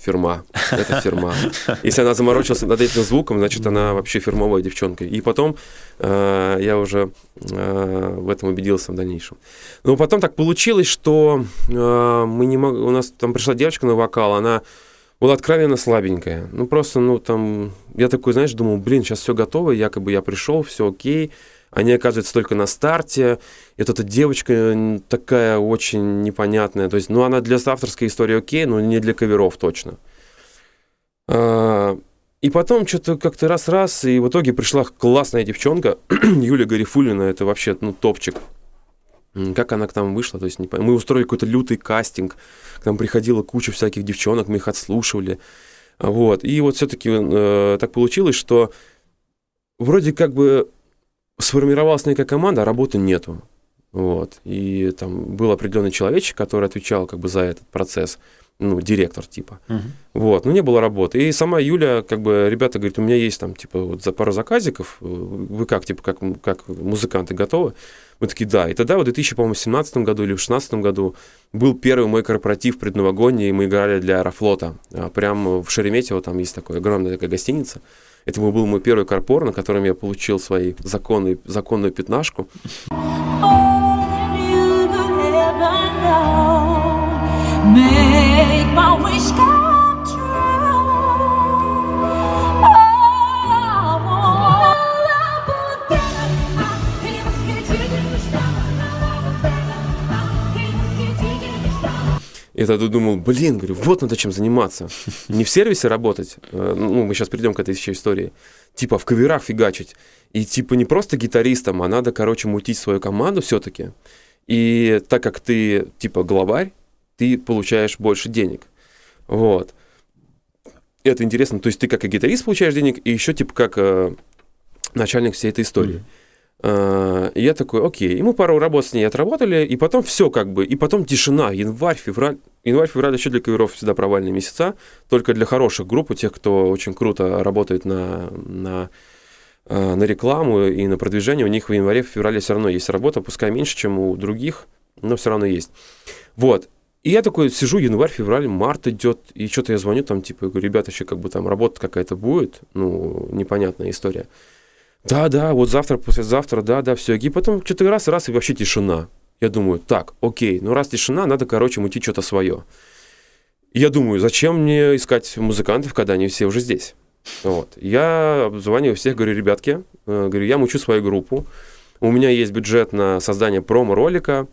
фирма, это фирма. Если она заморочилась над этим звуком, значит, она вообще фирмовая девчонка. И потом э, я уже э, в этом убедился в дальнейшем. Но потом так получилось, что э, мы не мог... у нас там пришла девочка на вокал, она была откровенно слабенькая. Ну, просто, ну, там, я такой, знаешь, думал, блин, сейчас все готово, якобы я пришел, все окей. Они, оказывается, только на старте. И вот эта девочка такая очень непонятная. То есть, ну, она для авторской истории окей, но не для каверов точно. А, И потом что-то как-то раз-раз, и в итоге пришла классная девчонка, Юлия Гарифулина, это вообще, ну, топчик. Как она к нам вышла, то есть не мы устроили какой-то лютый кастинг, к нам приходила куча всяких девчонок, мы их отслушивали, вот. И вот все-таки так получилось, что вроде как бы сформировалась некая команда, а работы нету. Вот. И там был определенный человечек, который отвечал как бы за этот процесс, ну, директор типа.
Мгм.
Вот, ну не было работы. И сама Юля, как бы, ребята, говорит, у меня есть там, типа, вот за пару заказиков, вы как, типа, как, как музыканты готовы? Мы такие, да. И тогда, в 2017 году или в 2016 году был первый мой корпоратив предновогодний, и мы играли для Аэрофлота. А, Прям в Шереметьево там есть такая огромная такая гостиница. Это был мой первый корпор, на котором я получил свои законные, законную пятнашку.
Make my wish come
И тогда думал, блин, говорю, вот надо чем заниматься. Не в сервисе работать, э, ну, мы сейчас придем к этой еще истории, типа в каверах фигачить. И типа не просто гитаристом, а надо, короче, мутить свою команду все-таки. И так как ты, типа, главарь, ты получаешь больше денег. Вот. Это интересно. То есть ты как и гитарист получаешь денег, и еще, типа, как э, начальник всей этой истории. И я такой, окей. И мы пару работ с ней отработали, и потом все как бы, и потом тишина, январь, февраль. Январь, февраль еще для каверов всегда провальные месяца, только для хороших групп, у тех, кто очень круто работает на, на, а, на рекламу и на продвижение, у них в январе, в феврале все равно есть работа, пускай меньше, чем у других, но все равно есть. Вот. И я такой сижу, январь, февраль, март идет, и что-то я звоню там, типа, говорю, ребята, еще как бы там работа какая-то будет, ну, непонятная история. Да, да, вот завтра, послезавтра, да, да, все. И потом что-то раз, раз, и вообще тишина. Я думаю, так, окей, ну раз тишина, надо, короче, мутить что-то свое. Я думаю, зачем мне искать музыкантов, когда они все уже здесь? Вот. Я обзваниваю всех, говорю, ребятки, э, говорю, я мучу свою группу, у меня есть бюджет на создание промо-ролика,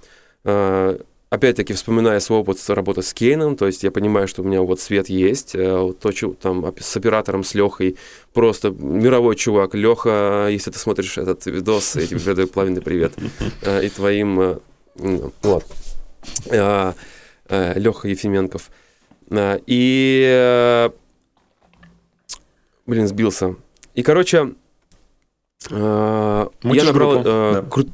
э, опять-таки вспоминая свой опыт работы с Кейном, то есть я понимаю, что у меня вот свет есть, э, то, что там с оператором, с Лехой, просто мировой чувак. Леха, если ты смотришь этот видос, я тебе передаю пламенный привет. И твоим, вот, Леха Ефименков. Э, И, э, блин, сбился. И, короче, э, я набрал...
группу,
э,
да.
кру-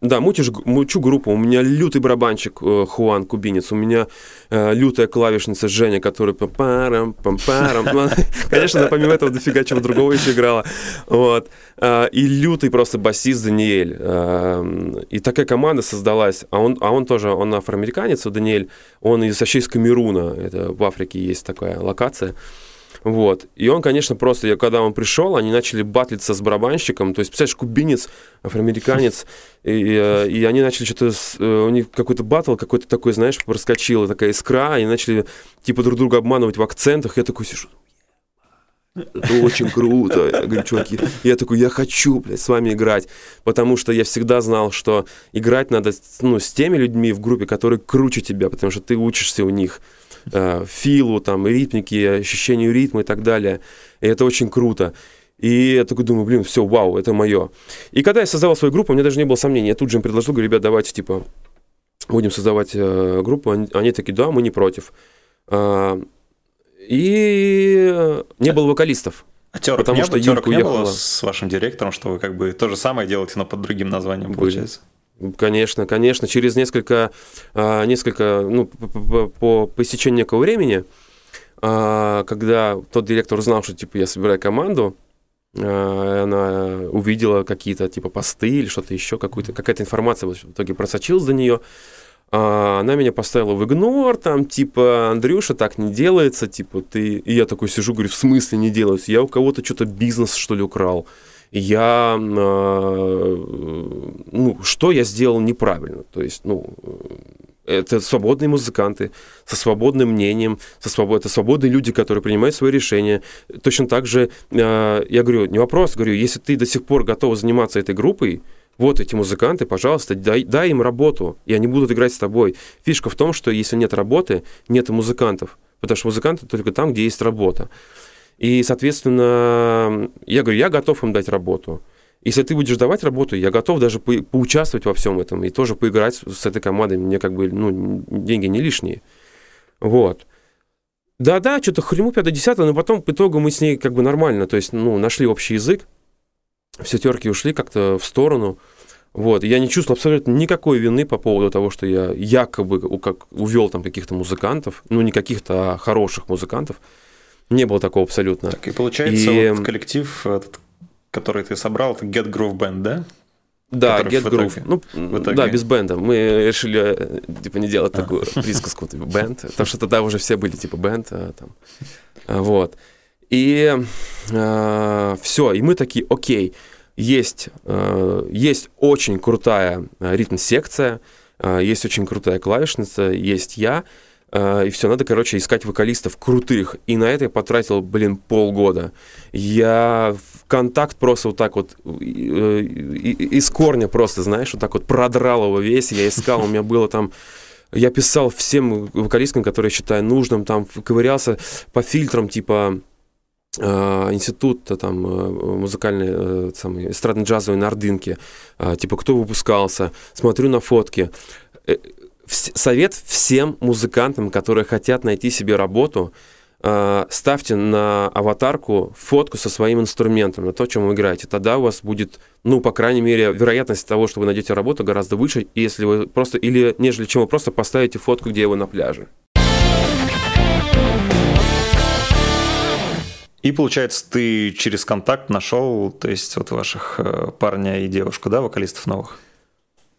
Да, мутишь, мучу группу. У меня лютый барабанщик э, Хуан Кубинец. У меня э, лютая клавишница Женя, которая пам-парам, пам-парам. Ну, Конечно, помимо этого дофига чего другого еще играла. Вот. А, И лютый просто басист Даниэль. А, И такая команда создалась. А он, а он тоже, он афроамериканец, у Даниэль. Он из, вообще из Камеруна. Это в Африке есть такая локация. Вот. И он, конечно, просто, я, когда он пришел, они начали батлиться с барабанщиком. То есть, представляешь, кубинец, афроамериканец, и, э, и они начали что-то, э, у них какой-то батл, какой-то такой, знаешь, проскочила такая искра, и начали, типа, друг друга обманывать в акцентах. Я такой сижу, это очень круто. Я говорю, чуваки, я такой, я хочу, блядь, с вами играть. Потому что я всегда знал, что играть надо ну, с теми людьми в группе, которые круче тебя, потому что ты учишься у них. Э, филу, там, ритмике, ощущению ритма и так далее. И это очень круто. И я такой думаю, блин, все, вау, это мое. И когда я создавал свою группу, у меня даже не было сомнений. Я тут же им предложил, говорю, ребят, давайте, типа, будем создавать э, группу. Они, они такие, да, мы не против. А, и не было вокалистов.
А терок
Потому
не,
что Юлька
не было с вашим директором, что вы как бы то же самое делаете, но под другим названием,
Были.
получается?
Конечно, конечно. Через несколько, а, несколько ну, по, по, истечению некого времени, а, когда тот директор узнал, что типа я собираю команду, а, она увидела какие-то типа посты или что-то еще, какую-то, какая-то информация в итоге просочилась до нее. Она меня поставила в игнор, там, типа, Андрюша, так не делается, типа, ты... И я такой сижу, говорю, в смысле не делается? Я у кого-то что-то бизнес, что ли, украл. Я, а, ну, что я сделал неправильно? То есть, ну, это свободные музыканты со свободным мнением, со свобод... это свободные люди, которые принимают свои решения. Точно так же, э, я говорю, не вопрос, говорю, если ты до сих пор готов заниматься этой группой, вот эти музыканты, пожалуйста, дай, дай им работу, и они будут играть с тобой. Фишка в том, что если нет работы, нет музыкантов, потому что музыканты только там, где есть работа. И, соответственно, я говорю, я готов им дать работу. Если ты будешь давать работу, я готов даже по- поучаствовать во всем этом и тоже поиграть с, этой командой. Мне как бы, ну, деньги не лишние. Вот. Да-да, что-то хрему 5-10, но потом по итогу мы с ней как бы нормально, то есть, ну, нашли общий язык, все терки ушли как-то в сторону. Вот, я не чувствовал абсолютно никакой вины по поводу того, что я якобы у- как, увел там каких-то музыкантов, ну, не каких-то, а хороших музыкантов. Не было такого абсолютно.
Так и получается,
И-
вот коллектив, этот, который ты собрал, это Get Groove Band, да?
Да,
который
Get Groove. Ну,
в итоге-
да, без бенда. Мы решили, э, типа, не делать такую присказку, типа, бенд. Потому что тогда уже все были, типа, бенд. а, там. А, Вот. И все, и мы такие, окей, есть, э, есть очень крутая э, ритм-секция, э, есть очень крутая клавишница, есть я, э, и все, надо, короче, искать вокалистов крутых. И на это я потратил, блин, полгода. Я в контакт просто вот так вот э, из корня просто, знаешь, вот так вот продрал его весь. Я искал, у меня было там я писал всем вокалисткам, которые считаю нужным, там ковырялся по фильтрам, типа э, института там э, музыкальный э, самый эстрадно-джазовый на Ордынке, э, типа кто выпускался, смотрю на фотки. Совет всем музыкантам, которые хотят найти себе работу, э, ставьте на аватарку фотку со своим инструментом, на то, чем вы играете. Тогда у вас будет, ну, по крайней мере, вероятность того, что вы найдете работу гораздо выше, если вы просто, или нежели чем вы просто поставите фотку, где вы на пляже.
И получается, ты через контакт нашел, то есть вот ваших э, парня и девушку, да, вокалистов новых?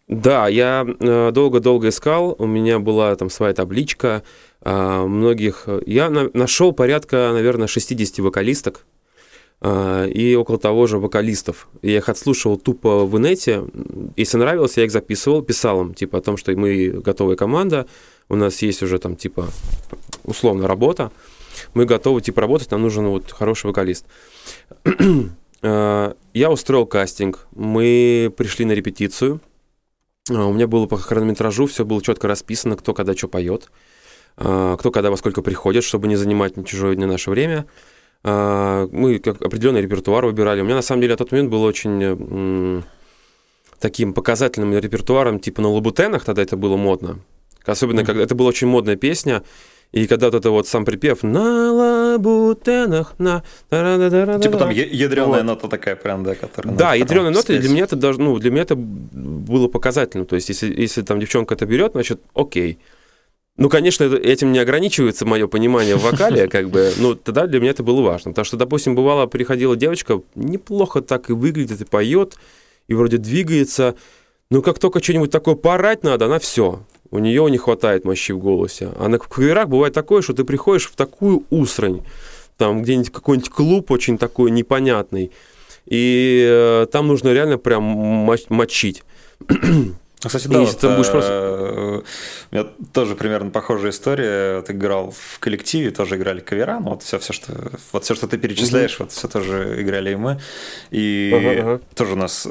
Да, я э, долго-долго искал, у меня была там своя табличка, а, многих... Я на- нашел порядка, наверное, 60 вокалисток а, и около того же вокалистов. Я их отслушивал тупо в инете. Если нравилось, я их записывал, писал им, типа, о том, что мы готовая команда, у нас есть уже там, типа, условно, работа, мы готовы, типа, работать, нам нужен вот хороший вокалист. А, Я устроил кастинг, мы пришли на репетицию, У меня было по хронометражу, все было четко расписано, кто когда что поет, а, кто когда во сколько приходит, чтобы не занимать ни чужое не наше время. А, Мы как определенный репертуар выбирали. У меня на самом деле на тот момент был очень таким показательным репертуаром, типа на лабутенах, тогда это было модно. Особенно, когда это была очень модная песня, и когда вот это вот сам припев «На лабутенах, на...»
Типа там ядреная
Вот.
нота такая прям, да, которая...
Да, ядреная нота, для меня это даже, ну, для меня это было показательно. То есть, если, если там девчонка это берет, значит, окей. Ну, конечно, этим не ограничивается мое понимание в вокале, как бы, ну, тогда для меня это было важно. Потому что, допустим, бывало, приходила девочка, неплохо так и выглядит, и поет, и вроде двигается, но как только что-нибудь такое порать надо, она все. У нее не хватает мощи в голосе. А на каверах бывает такое, что ты приходишь в такую усрань, там где-нибудь какой-нибудь клуб очень такой непонятный, и э, там нужно реально прям моч- мочить.
Ну, Кстати,
И
да,
если
вот,
ты будешь
э, у меня тоже примерно похожая история. Вот играл в коллективе, тоже играли кавера, ну вот все, все, что, вот все, что ты перечисляешь, вот все тоже играли и мы. И
Ага, ага.
тоже у нас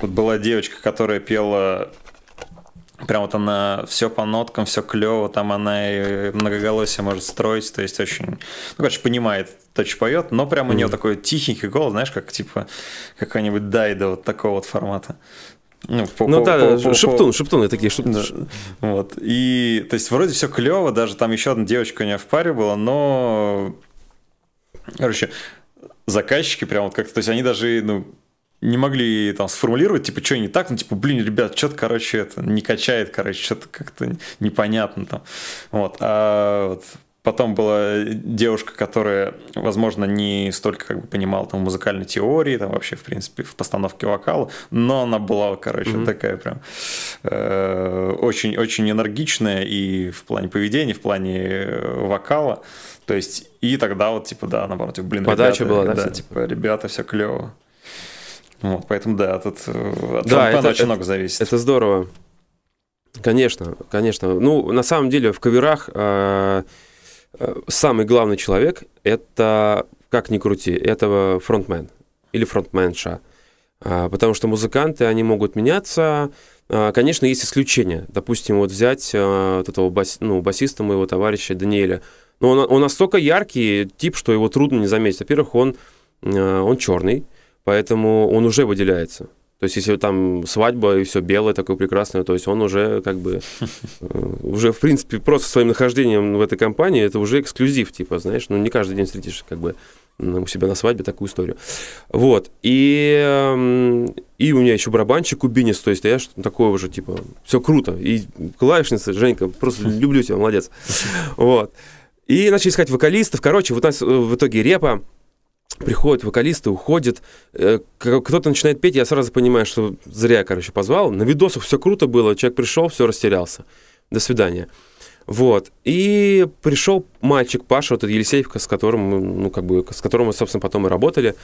вот была девочка, которая пела Прям вот она все по ноткам, все клево, там она и многоголосие может строить, то есть очень, ну, короче, понимает, то, что поет, но прям у нее такой тихенький голос, знаешь, как типа какая-нибудь дайда вот такого вот формата. Ну, по-
Ну
по-
да,
по- по-
шептун, шептуны такие, шеп-
да. Вот. И, то есть, вроде все клево, даже там еще одна девочка у меня в паре была, но, короче, заказчики прям вот как-то, то есть, они даже, ну, не могли там сформулировать, типа, что не так, ну, типа, блин, ребят, что-то, короче, это не качает, короче, что-то как-то непонятно там. Вот. А вот потом была девушка, которая, возможно, не столько как бы понимала там музыкальной теории, там вообще, в принципе, в постановке вокала, но она была, короче, такая прям э, очень, очень энергичная и в плане поведения, в плане э, вокала. То есть, и тогда вот, типа, да, наоборот, типа, блин,
Подача
ребята,
была, да,
да, типа, ребята, все клево. Вот, поэтому, да, э, от
Да,
фронтмена
это-
очень
это-
много зависит.
Это здорово. Конечно, конечно. Ну, на самом деле, в каверах э, э, самый главный человек — это, как ни крути, это фронтмен или фронтменша. А, Потому что музыканты, они могут меняться. А, Конечно, есть исключения. Допустим, вот взять а, вот этого бас- ну, басиста моего товарища Даниэля. Но он, он настолько яркий тип, что его трудно не заметить. Во-первых, он, а, он черный, поэтому он уже выделяется. То есть, если там свадьба и все белое такое прекрасное, то есть он уже как бы э, уже в принципе просто своим нахождением в этой компании это уже эксклюзив, типа, знаешь, ну не каждый день встретишь как бы у себя на свадьбе такую историю. Вот. И, эм, и у меня еще барабанщик кубинец, то есть я такое уже, типа, все круто. И клавишница, Женька, просто люблю тебя, молодец. Вот. И начали искать вокалистов. Короче, вот у нас э, в итоге репа, приходят вокалисты, уходят, э, кто-то начинает петь, я сразу понимаю, что зря, короче, позвал. На видосах все круто было, человек пришел, все растерялся. До свидания. Вот. И пришел мальчик Паша, вот этот Елисеевка, с которым, ну, как бы, с которым мы, собственно, потом и работали.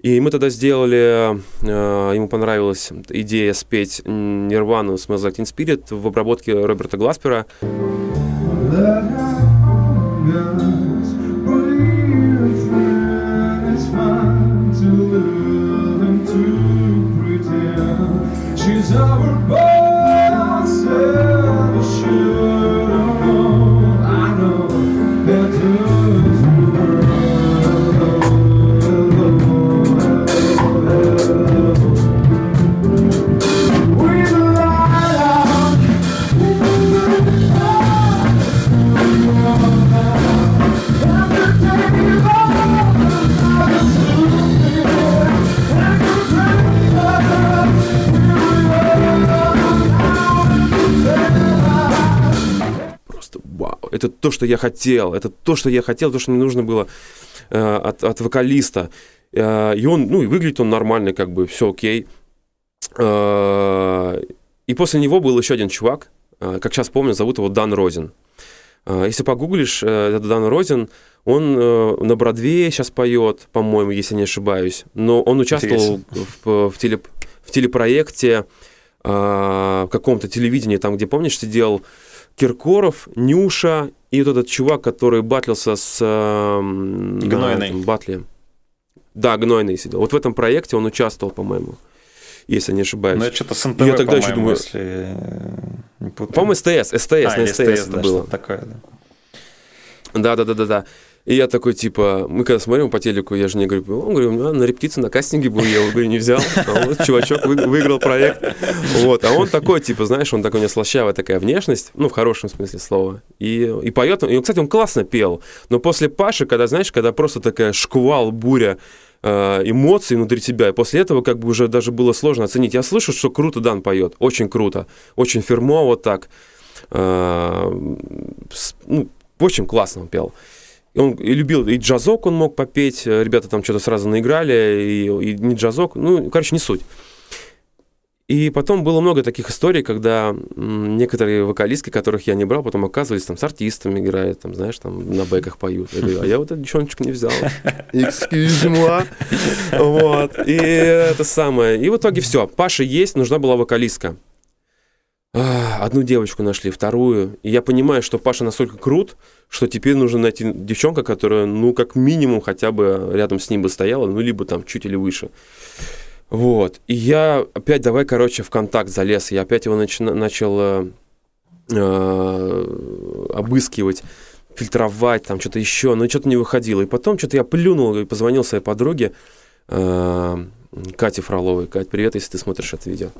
И мы тогда сделали, э, ему понравилась идея спеть Нирвану Smells Like Teen Spirit в обработке Роберта Гласпера.
is our
mercy. Это то, что я хотел, это то, что я хотел, то, что мне нужно было э, от, от вокалиста. Э, и он, ну, и выглядит он нормально, как бы, все окей. Э, и после него был еще один чувак, э, как сейчас помню, зовут его Дан Розин. Э, если погуглишь, э, этот Дан Розин, он э, на Бродвее сейчас поет, по-моему, если не ошибаюсь, но он участвовал в, в, теле- в телепроекте, э, в каком-то телевидении, там, где, помнишь, сидел Киркоров, Нюша и вот этот чувак, который батлился с... эм, на
Гнойный.
этом батле. Да, Гнойный сидел. Вот в этом проекте он участвовал, по-моему, если не ошибаюсь.
Ну, это что-то с НТВ,
Я тогда еще думаю-
если э, не.
По-моему, СТС, СТС,
А,
на СТС это
да,
было.
такое, да.
Да, да, да, да, да. И я такой, типа, мы когда смотрим по телеку, я же не говорю, он говорю, «Ну, на репетиции на кастинге был, я его не взял. А вот чувачок вы- выиграл проект. Вот, а он такой, типа, знаешь, он такой, у него слащавая такая внешность, ну, в хорошем смысле слова. И, и поет, и, кстати, он классно пел. Но после Паши, когда, знаешь, когда просто такая шквал, буря э, эмоций внутри тебя, и после этого как бы уже даже было сложно оценить. Я слышу, что круто Дан поет, очень круто, очень фирмово так. Э, ну, очень классно он пел. Он и любил, и джазок он мог попеть, э, ребята там что-то сразу наиграли, и, и не джазок, ну, короче, не суть. И потом было много таких историй, когда некоторые вокалистки, которых я не брал, потом оказывались там с артистами играют, там, знаешь, там на бэках поют. Я говорю, а я вот этот девчоночку не взял. Excuse me. Вот. И это самое. И в итоге все. Паша есть, нужна была вокалистка. Одну девочку нашли, вторую. И я понимаю, что Паша настолько крут, что теперь нужно найти девчонка, которая, ну, как минимум, хотя бы рядом с ним бы стояла, ну, либо там чуть или выше. Вот. И я опять давай, короче, в контакт залез. Я опять его начи- начал э, э, обыскивать, фильтровать, там что-то еще, но что-то не выходило. И потом что-то я плюнул и позвонил своей подруге, э, Кате Фроловой. Кать, привет, если ты смотришь это видео.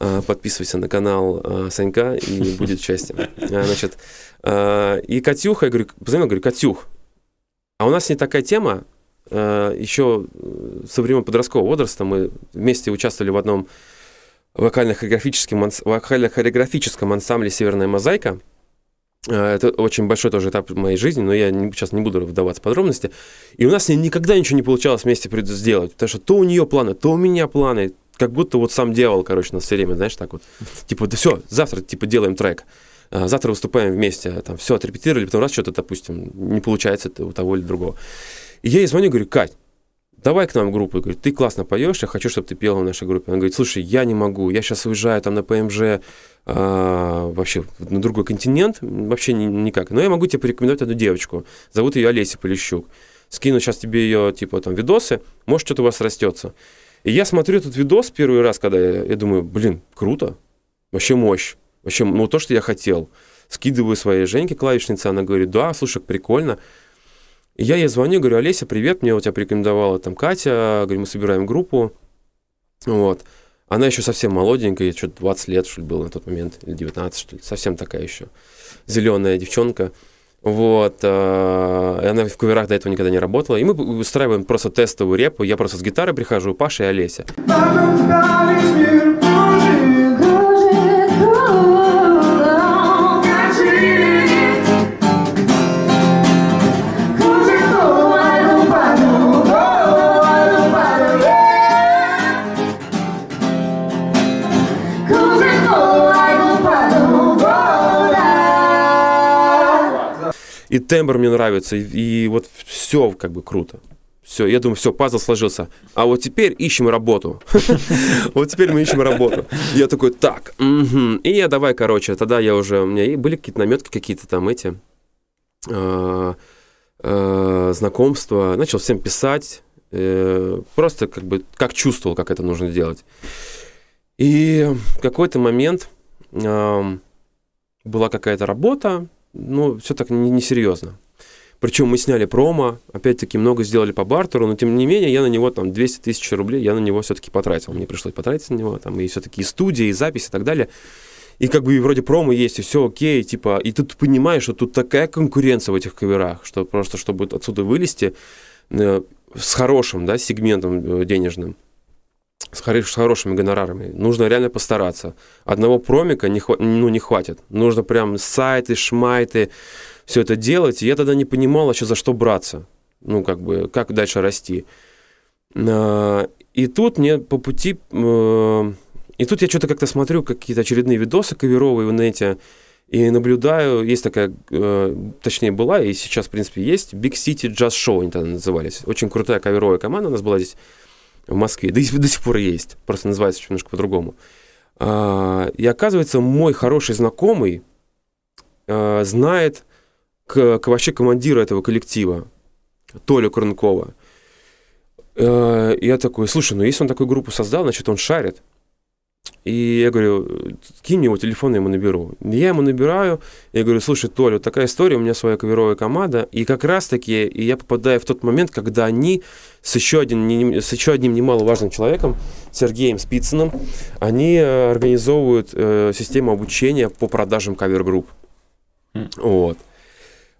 Э, подписывайся на канал э, Санька, и будет счастье. Э, Значит, и Катюха, я говорю, позвонил, говорю, Катюх, а у нас не такая тема, еще э, со времен подросткового возраста мы вместе участвовали в одном вокально-хореографическом, вокально-хореографическом ансамбле «Северная мозаика». Э, Это очень большой тоже этап моей жизни, но я не- сейчас не буду вдаваться в подробности. И у нас никогда ничего не получалось вместе сделать, потому что то у нее планы, то у меня планы, как будто вот сам дьявол, короче, нас все время, знаешь, так вот. Типа, да все, завтра, типа, делаем трек. А, Завтра выступаем вместе, там, все, отрепетировали, потом раз что-то, допустим, не получается у того или другого. И я ей звоню, говорю, Кать, давай к нам в группу. Я говорю, ты классно поешь, я хочу, чтобы ты пела в нашей группе. Она говорит, слушай, я не могу, я сейчас уезжаю там на ПМЖ, а, вообще на другой континент, вообще ни- никак. Но я могу тебе порекомендовать одну девочку. Зовут ее Олеся Полищук. Скину сейчас тебе ее, типа, там, видосы, может, что-то у вас растется. И я смотрю этот видос первый раз, когда я, я думаю, блин, круто, вообще мощь, вообще, ну, то, что я хотел. Скидываю своей Женьке клавишнице, она говорит, да, слушай, прикольно. Я ей звоню, говорю, Олеся, привет, мне у тебя порекомендовала там Катя, говорю, мы собираем группу. Вот. Она еще совсем молоденькая, что-то 20 лет, что ли, было на тот момент, или 19, что ли, совсем такая еще зеленая девчонка. Вот, э, и она в каверах до этого никогда не работала. И мы устраиваем просто тестовую репу. Я просто с гитарой прихожу, Паша и Олеся. И тембр мне нравится, и, и вот все как бы круто. Все, я думаю, все, пазл сложился. А вот теперь ищем работу. Вот теперь мы ищем работу. Я такой, так, мгм». и я давай, короче, тогда я уже, у меня были какие-то наметки, какие-то там эти э, э, знакомства. Начал всем писать, э, просто как бы, как чувствовал, как это нужно делать. И в какой-то момент была какая-то работа, ну, все так не- несерьезно. Причем мы сняли промо, опять-таки много сделали по бартеру, но тем не менее я на него там 200 тысяч рублей, я на него все-таки потратил. Мне пришлось потратить на него, там и все-таки и студия, и запись, и так далее. И как бы и вроде промо есть, и все окей, типа, и тут понимаешь, что тут такая конкуренция в этих каверах, что просто, чтобы отсюда вылезти э, с хорошим, да, сегментом э, денежным, с, хоро- с хорошими гонорарами. Нужно реально постараться. Одного промика не, ну, не хватит. Нужно прям сайты, шмайты, все это делать. Я тогда не понимал вообще, за что браться. Ну, как бы, как дальше расти. А, И тут мне по пути... э, И тут я что-то как-то смотрю какие-то очередные видосы каверовые в нете, и наблюдаю, есть такая, э, точнее была, и сейчас, в принципе, есть, Big City Jazz Show они тогда назывались. Очень крутая каверовая команда у нас была здесь в Москве, да и до сих пор есть, просто называется немножко по-другому. А, И оказывается, мой хороший знакомый а, знает к, к вообще командира этого коллектива, Толю Корнкова. И Я такой, слушай, ну если он такую группу создал, значит, он шарит. И я говорю, кинь мне его телефон, я ему наберу. Я ему набираю, я говорю, слушай, Толя, вот такая история, у меня своя каверовая команда, и как раз-таки я попадаю в тот момент, когда они с еще, один, с еще одним немаловажным человеком, Сергеем Спицыным, они э, организовывают э, систему обучения по продажам кавер-групп.
М.
Вот.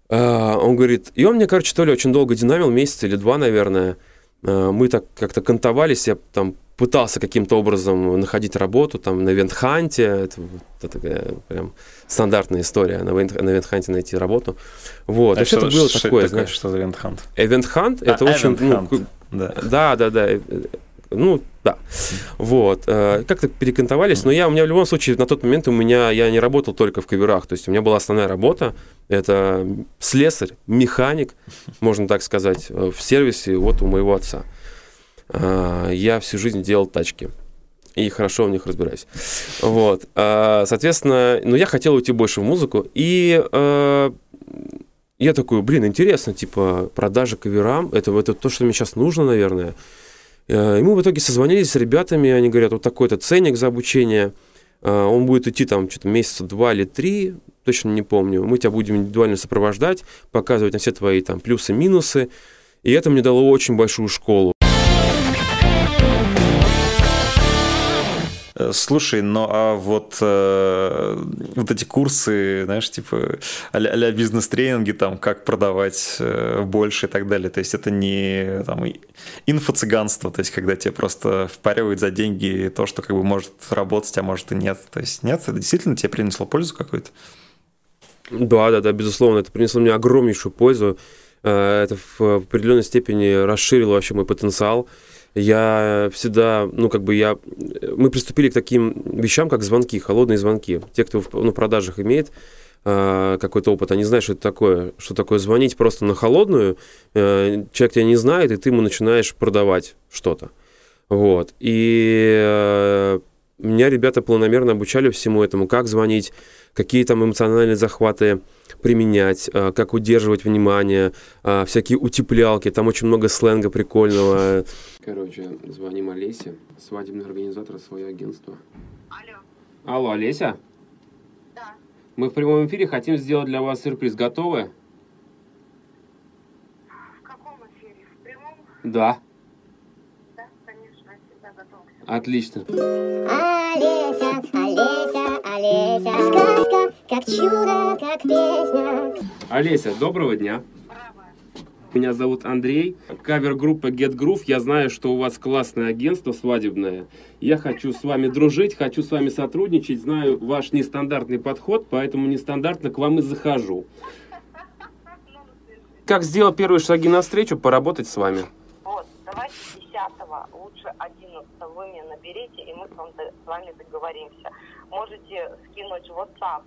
А, Он говорит, и он мне, короче, то ли очень долго динамил, месяц или два, наверное. А, Мы так как-то кантовались, я там пытался каким-то образом находить работу там на Eventhunt е, это, вот такая прям стандартная история, на, Event- на Eventhunt е найти работу. Вот,
А
все это было
что
такое,
это
знаешь.
Что за Вентхант?
Hunt,
А,
это очень,
Event
ну,
Да.
да, да, да. э, э, Ну, да. Вот. э, Как-то перекантовались. Но я, у меня в любом случае, на тот момент у меня, я не работал только в каверах. То есть у меня была основная работа. Это слесарь, механик, можно так сказать, э, в сервисе вот у моего отца. А, Я всю жизнь делал тачки. И хорошо в них разбираюсь. Вот. Соответственно, ну, я хотел уйти больше в музыку. И э, я такой, блин, интересно, типа, продажи каверам, это, это то, что мне сейчас нужно, наверное. Э, И мы в итоге созвонились с ребятами, они говорят, вот такой-то ценник за обучение, э, он будет идти там что-то месяца два или три, точно не помню. Мы тебя будем индивидуально сопровождать, показывать на все твои там плюсы-минусы. И это мне дало очень большую школу.
Слушай, ну а вот, э, вот эти курсы, знаешь, типа а-ля, а-ля бизнес-тренинги, там, как продавать э, больше и так далее, то есть это не там, инфо-цыганство, то есть когда тебе просто впаривают за деньги то, что как бы может работать, а может и нет. То есть нет, это действительно тебе принесло пользу какую-то?
Да, да, да, безусловно, это принесло мне огромнейшую пользу. Э, Это в определенной степени расширило вообще мой потенциал. Я всегда, ну, как бы я... Мы приступили к таким вещам, как звонки, холодные звонки. Те, кто в ну, продажах имеет э, какой-то опыт, они знают, что это такое. Что такое звонить просто на холодную. Э, человек тебя не знает, и ты ему начинаешь продавать что-то. Вот. И э, меня ребята планомерно обучали всему этому, как звонить, какие там эмоциональные захваты применять, э, как удерживать внимание, э, всякие утеплялки, там очень много сленга прикольного. Короче, звоним Олесе, свадебный организатор, свое агентство.
Алло,
Алло, Олеся?
да.
Мы в прямом эфире хотим сделать для вас сюрприз. Готовы?
В каком эфире? В прямом?
Да,
конечно, я всегда готова. к всему.
Отлично.
Олеся, Олеся, Олеся, сказка, как чудо, как песня.
Олеся, доброго дня. Меня зовут Андрей, кавер-группа Get Groove. Я знаю, что у вас классное агентство свадебное. Я хочу с вами дружить, хочу с вами сотрудничать. Знаю ваш нестандартный подход, поэтому нестандартно к вам и захожу. Как сделать первые шаги навстречу, поработать с вами?
Вот, давайте 10 лучше 11 вы мне наберите, и мы с вами, договоримся. Можете скинуть в WhatsApp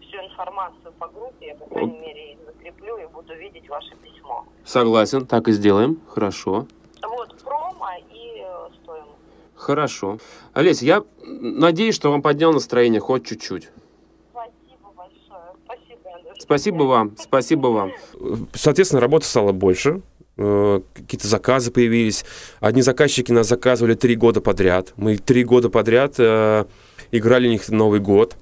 всю информацию по группе, я, по крайней мере, закреплю и буду видеть ваше письмо.
Согласен, так и сделаем. Хорошо.
Вот, промо и э, стоимость.
Хорошо. Олеся, я надеюсь, что вам поднял настроение хоть чуть-чуть.
Спасибо большое. Спасибо, Андрей.
Спасибо вам, спасибо вам. Соответственно, работы стало больше, какие-то заказы появились. Одни заказчики нас заказывали три года подряд. Мы три года подряд э, играли у них Новый год.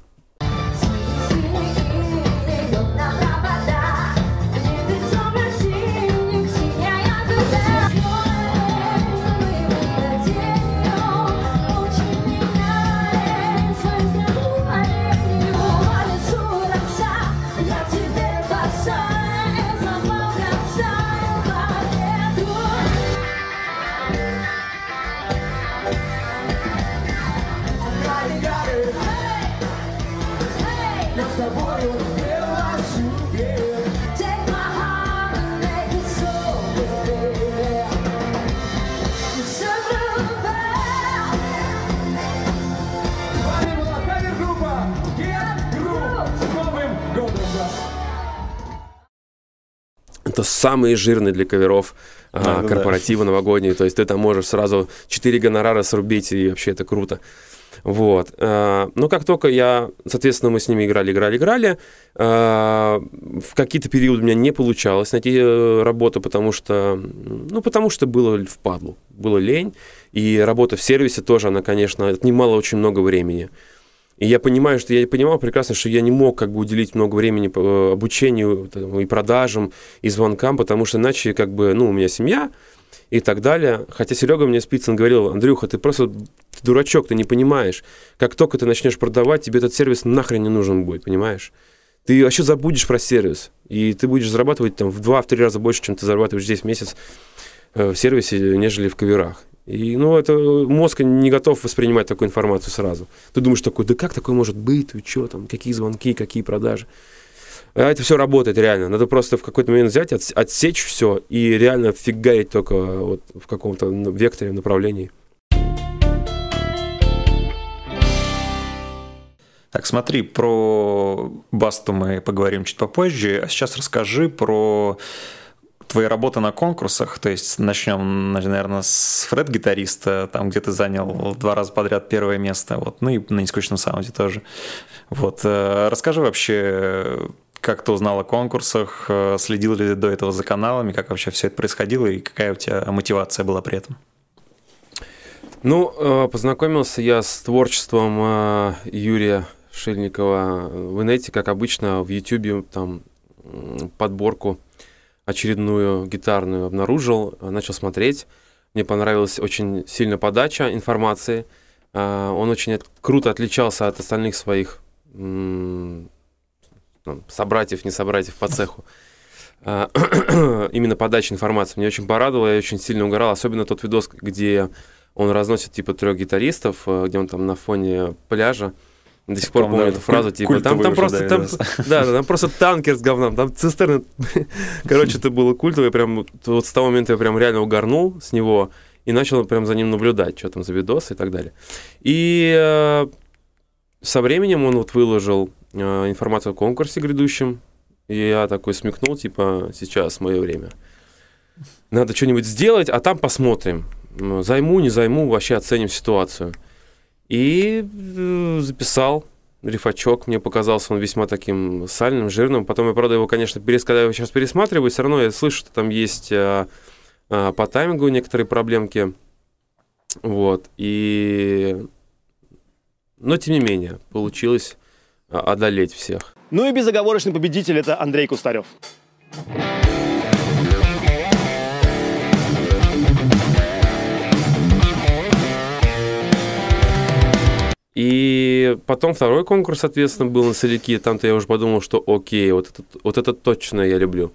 Самые жирные для каверов а,
Да-да-да.
корпоративы новогодние. То есть ты там можешь сразу 4 гонорара срубить, и вообще это круто. Вот. А, Но как только я, соответственно, мы с ними играли, играли, играли, а, в какие-то периоды у меня не получалось найти э, работу, потому что, ну, потому что было впадлу, было лень, и работа в сервисе тоже, она, конечно, отнимала очень много времени. И я понимаю, что я понимал прекрасно, что я не мог как бы уделить много времени э, обучению там, и продажам, и звонкам, потому что иначе как бы, ну, у меня семья и так далее. Хотя Серега мне Спицын говорил, Андрюха, ты просто ты дурачок, ты не понимаешь. Как только ты начнешь продавать, тебе этот сервис нахрен не нужен будет, понимаешь? Ты вообще забудешь про сервис, и ты будешь зарабатывать там в два-три раза больше, чем ты зарабатываешь здесь в месяц э, в сервисе, нежели в каверах. И, ну, это мозг не готов воспринимать такую информацию сразу. Ты думаешь такой, да как такое может быть? Ты что там, какие звонки, какие продажи? А это все работает реально. Надо просто в какой-то момент взять, отс- отсечь все и реально фигарить только вот в каком-то векторе, направлении.
Так, смотри, про Басту мы поговорим чуть попозже, а сейчас расскажи про твои работы на конкурсах. То есть начнем, наверное, с Фред-гитариста, там, где ты занял два раза подряд первое место, вот, ну и на нескучном саунде тоже. Вот, э, расскажи вообще, как ты узнал о конкурсах, э, следил ли ты до этого за каналами, как вообще все это происходило и какая у тебя мотивация была при этом?
Ну, э, познакомился я с творчеством Юрия Шильникова в инете, как обычно, в Ютубе там подборку очередную гитарную обнаружил, э, начал смотреть. Мне понравилась очень сильно подача информации. Э, Он очень круто отличался от остальных своих собратьев, не собратьев по цеху. А, Именно подача информации мне очень порадовала, я очень сильно угорал, особенно тот видос, где он разносит типа трех гитаристов, э, где он там на фоне пляжа. До сих пор помню эту фразу, типа, там, там просто, там, да, да, там просто танкер с говном, там цистерны. Короче, это было культово, я прям, вот с того момента я прям реально угорнул с него и начал прям за ним наблюдать, что там за видосы и так далее. И э, со временем он вот выложил э, информацию о конкурсе грядущем, и я такой смекнул, типа, сейчас мое время. Надо что-нибудь сделать, а там посмотрим. Займу, не займу, вообще оценим ситуацию. И э, записал рифачок. Мне показался он весьма таким сальным, жирным. Потом я, правда, его, конечно, перес... когда я его сейчас пересматриваю, все равно я слышу, что там есть э, э, по таймингу некоторые проблемки. Вот. И... Но, тем не менее, получилось одолеть всех.
Ну и безоговорочный победитель это Андрей Кустарев.
И потом второй конкурс, соответственно, был на соляки. Там-то я уже подумал, что окей, вот это, вот это точно я люблю.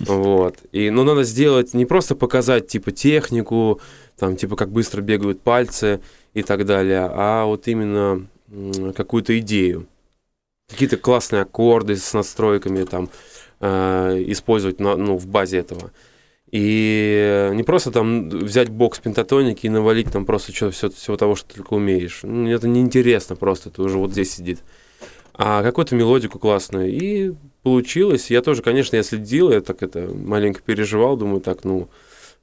Вот. И, ну, надо сделать, не просто показать, типа, технику, там, типа, как быстро бегают пальцы и так далее, а вот именно какую-то идею. Какие-то классные аккорды с настройками, там, э, использовать на- ну, в базе этого. И не просто там взять бокс пентатоники и навалить там просто что, все, всего того, что ты только умеешь. Ну, Это неинтересно просто, это уже вот здесь сидит. А какую-то мелодику классную. И получилось. Я тоже, конечно, я следил, я так это маленько переживал, думаю, так, ну,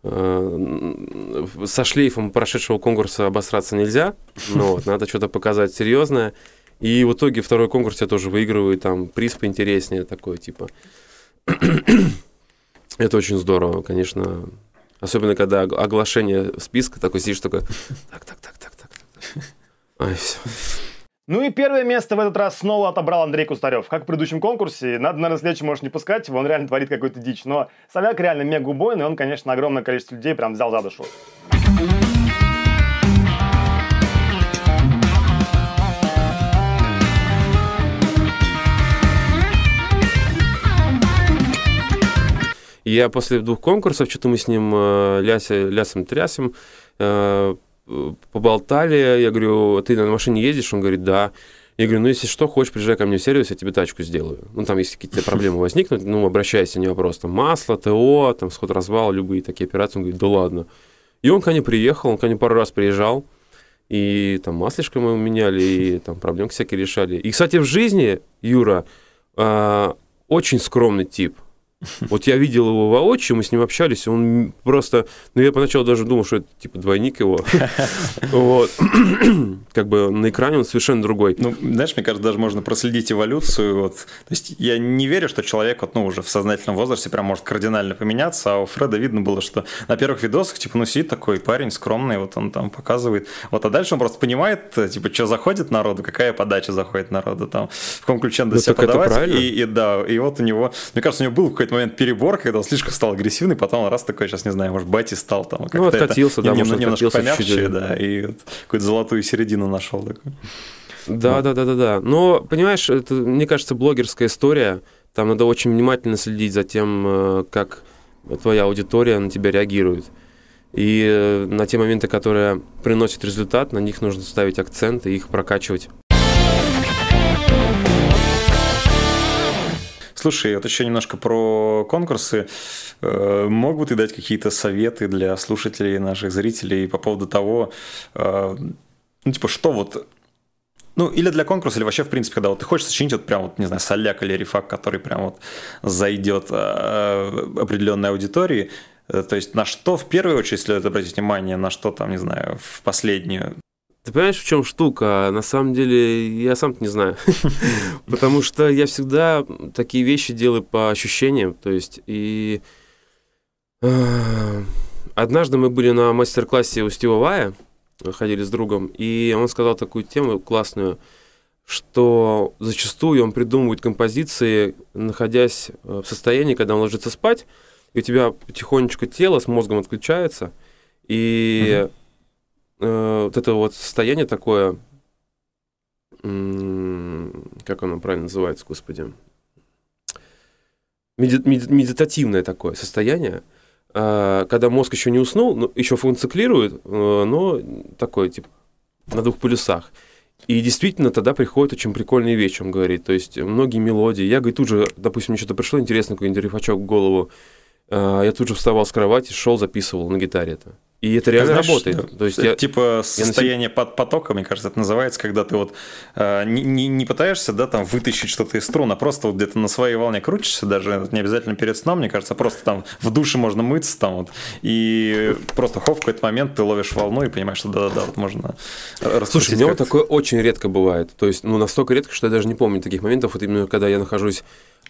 э, со шлейфом прошедшего конкурса обосраться нельзя. Но вот, надо что-то показать серьезное. И в итоге второй конкурс я тоже выигрываю, и там приз поинтереснее такой, типа. Это очень здорово, конечно. Особенно, когда ог- оглашение списка, такой сидишь, такой, так, так, так, так, так. Ай, все.
Ну и первое место в этот раз снова отобрал Андрей Кустарев. Как в предыдущем конкурсе, надо, наверное, следующий можешь не пускать он реально творит какую-то дичь. Но Соляк реально мега убойный, он, конечно, огромное количество людей прям взял за душу.
И Я после двух конкурсов, что-то мы с ним э, ляся, лясом трясем, э, поболтали. Я говорю, ты на машине ездишь? Он говорит, да. Я говорю, ну если что, хочешь, приезжай ко мне в сервис, я тебе тачку сделаю. Ну там, если какие-то проблемы возникнут, ну обращайся, не вопрос. Там масло, ТО, там сход развал, любые такие операции. Он говорит, да ладно. И он ко мне приехал, он ко мне пару раз приезжал. И там маслишко мы меняли, и там проблемки всякие решали. И, кстати, в жизни Юра э, очень скромный тип. Вот я видел его воочию, мы с ним общались, он просто... Ну, я поначалу даже думал, что это типа двойник его. Вот. Как бы на экране он совершенно другой.
Ну, знаешь, мне кажется, даже можно проследить эволюцию. Вот. То есть я не верю, что человек вот, ну, уже в сознательном возрасте прям может кардинально поменяться, а у Фреда видно было, что на первых видосах, типа, ну, сидит такой парень скромный, вот он там показывает. Вот, а дальше он просто понимает, типа, что заходит народу, какая подача заходит народу, там, в каком ключе надо
Ну,
себя подавать. И, и да, и вот у него, мне кажется, у него был какой-то момент перебор, когда он слишком стал агрессивный, потом он раз такой, сейчас не знаю, может, Бати стал там.
Ну, откатился,
это,
да,
нем-
может,
немножко помягче,
чуть-чуть.
да, и вот какую-то золотую середину нашел такой.
Да, да, да, да, да. Но, понимаешь, это, мне кажется, блогерская история. Там надо очень внимательно следить за тем, э, как твоя аудитория на тебя реагирует. И э, на те моменты, которые приносят результат, на них нужно ставить акцент и их прокачивать.
Слушай, вот еще немножко про конкурсы. Мог бы ты дать какие-то советы для слушателей, наших зрителей по поводу того, э, ну, типа, что вот ну, или для конкурса, или вообще, в принципе, когда вот ты хочешь сочинить вот прям, вот, не знаю, соляк или рефак, который прям вот зайдет э, определенной аудитории, Э, то есть на что в первую очередь следует обратить внимание, на что там, не знаю, в последнюю?
Ты понимаешь, в чем штука? На самом деле, я сам не знаю. Потому что я всегда такие вещи делаю по ощущениям. То есть, и э, однажды мы были на мастер-классе у Стива Вая, ходили с другом, и он сказал такую тему классную, что зачастую он придумывает композиции, находясь э, в состоянии, когда он ложится спать, и у тебя потихонечку тело с мозгом отключается, и вот это вот состояние такое, как оно правильно называется, господи, меди- меди- медитативное такое состояние, э, когда мозг еще не уснул, но еще функционирует, э, но такой, типа, на двух полюсах. И действительно тогда приходит очень прикольные вещи, он говорит. То есть многие мелодии. Я, говорит, тут же, допустим, мне что-то пришло интересное, какой-нибудь рифачок в голову. э, Я тут же вставал с кровати, шел, записывал на гитаре это. И это реально
Знаешь,
работает.
да,
То есть я,
типа состояние под потока, мне кажется, это называется, когда ты вот э, не, не- пытаешься, да, там вытащить что-то из струн, а просто вот где-то на своей волне крутишься, даже не обязательно перед сном, мне кажется, а просто там в душе можно мыться там вот, и просто хоп, в какой-то момент ты ловишь волну и понимаешь, что да-да-да, вот можно
Слушай, у меня вот такое очень редко бывает. То есть, ну, настолько редко, что я даже не помню таких моментов, вот именно когда я нахожусь...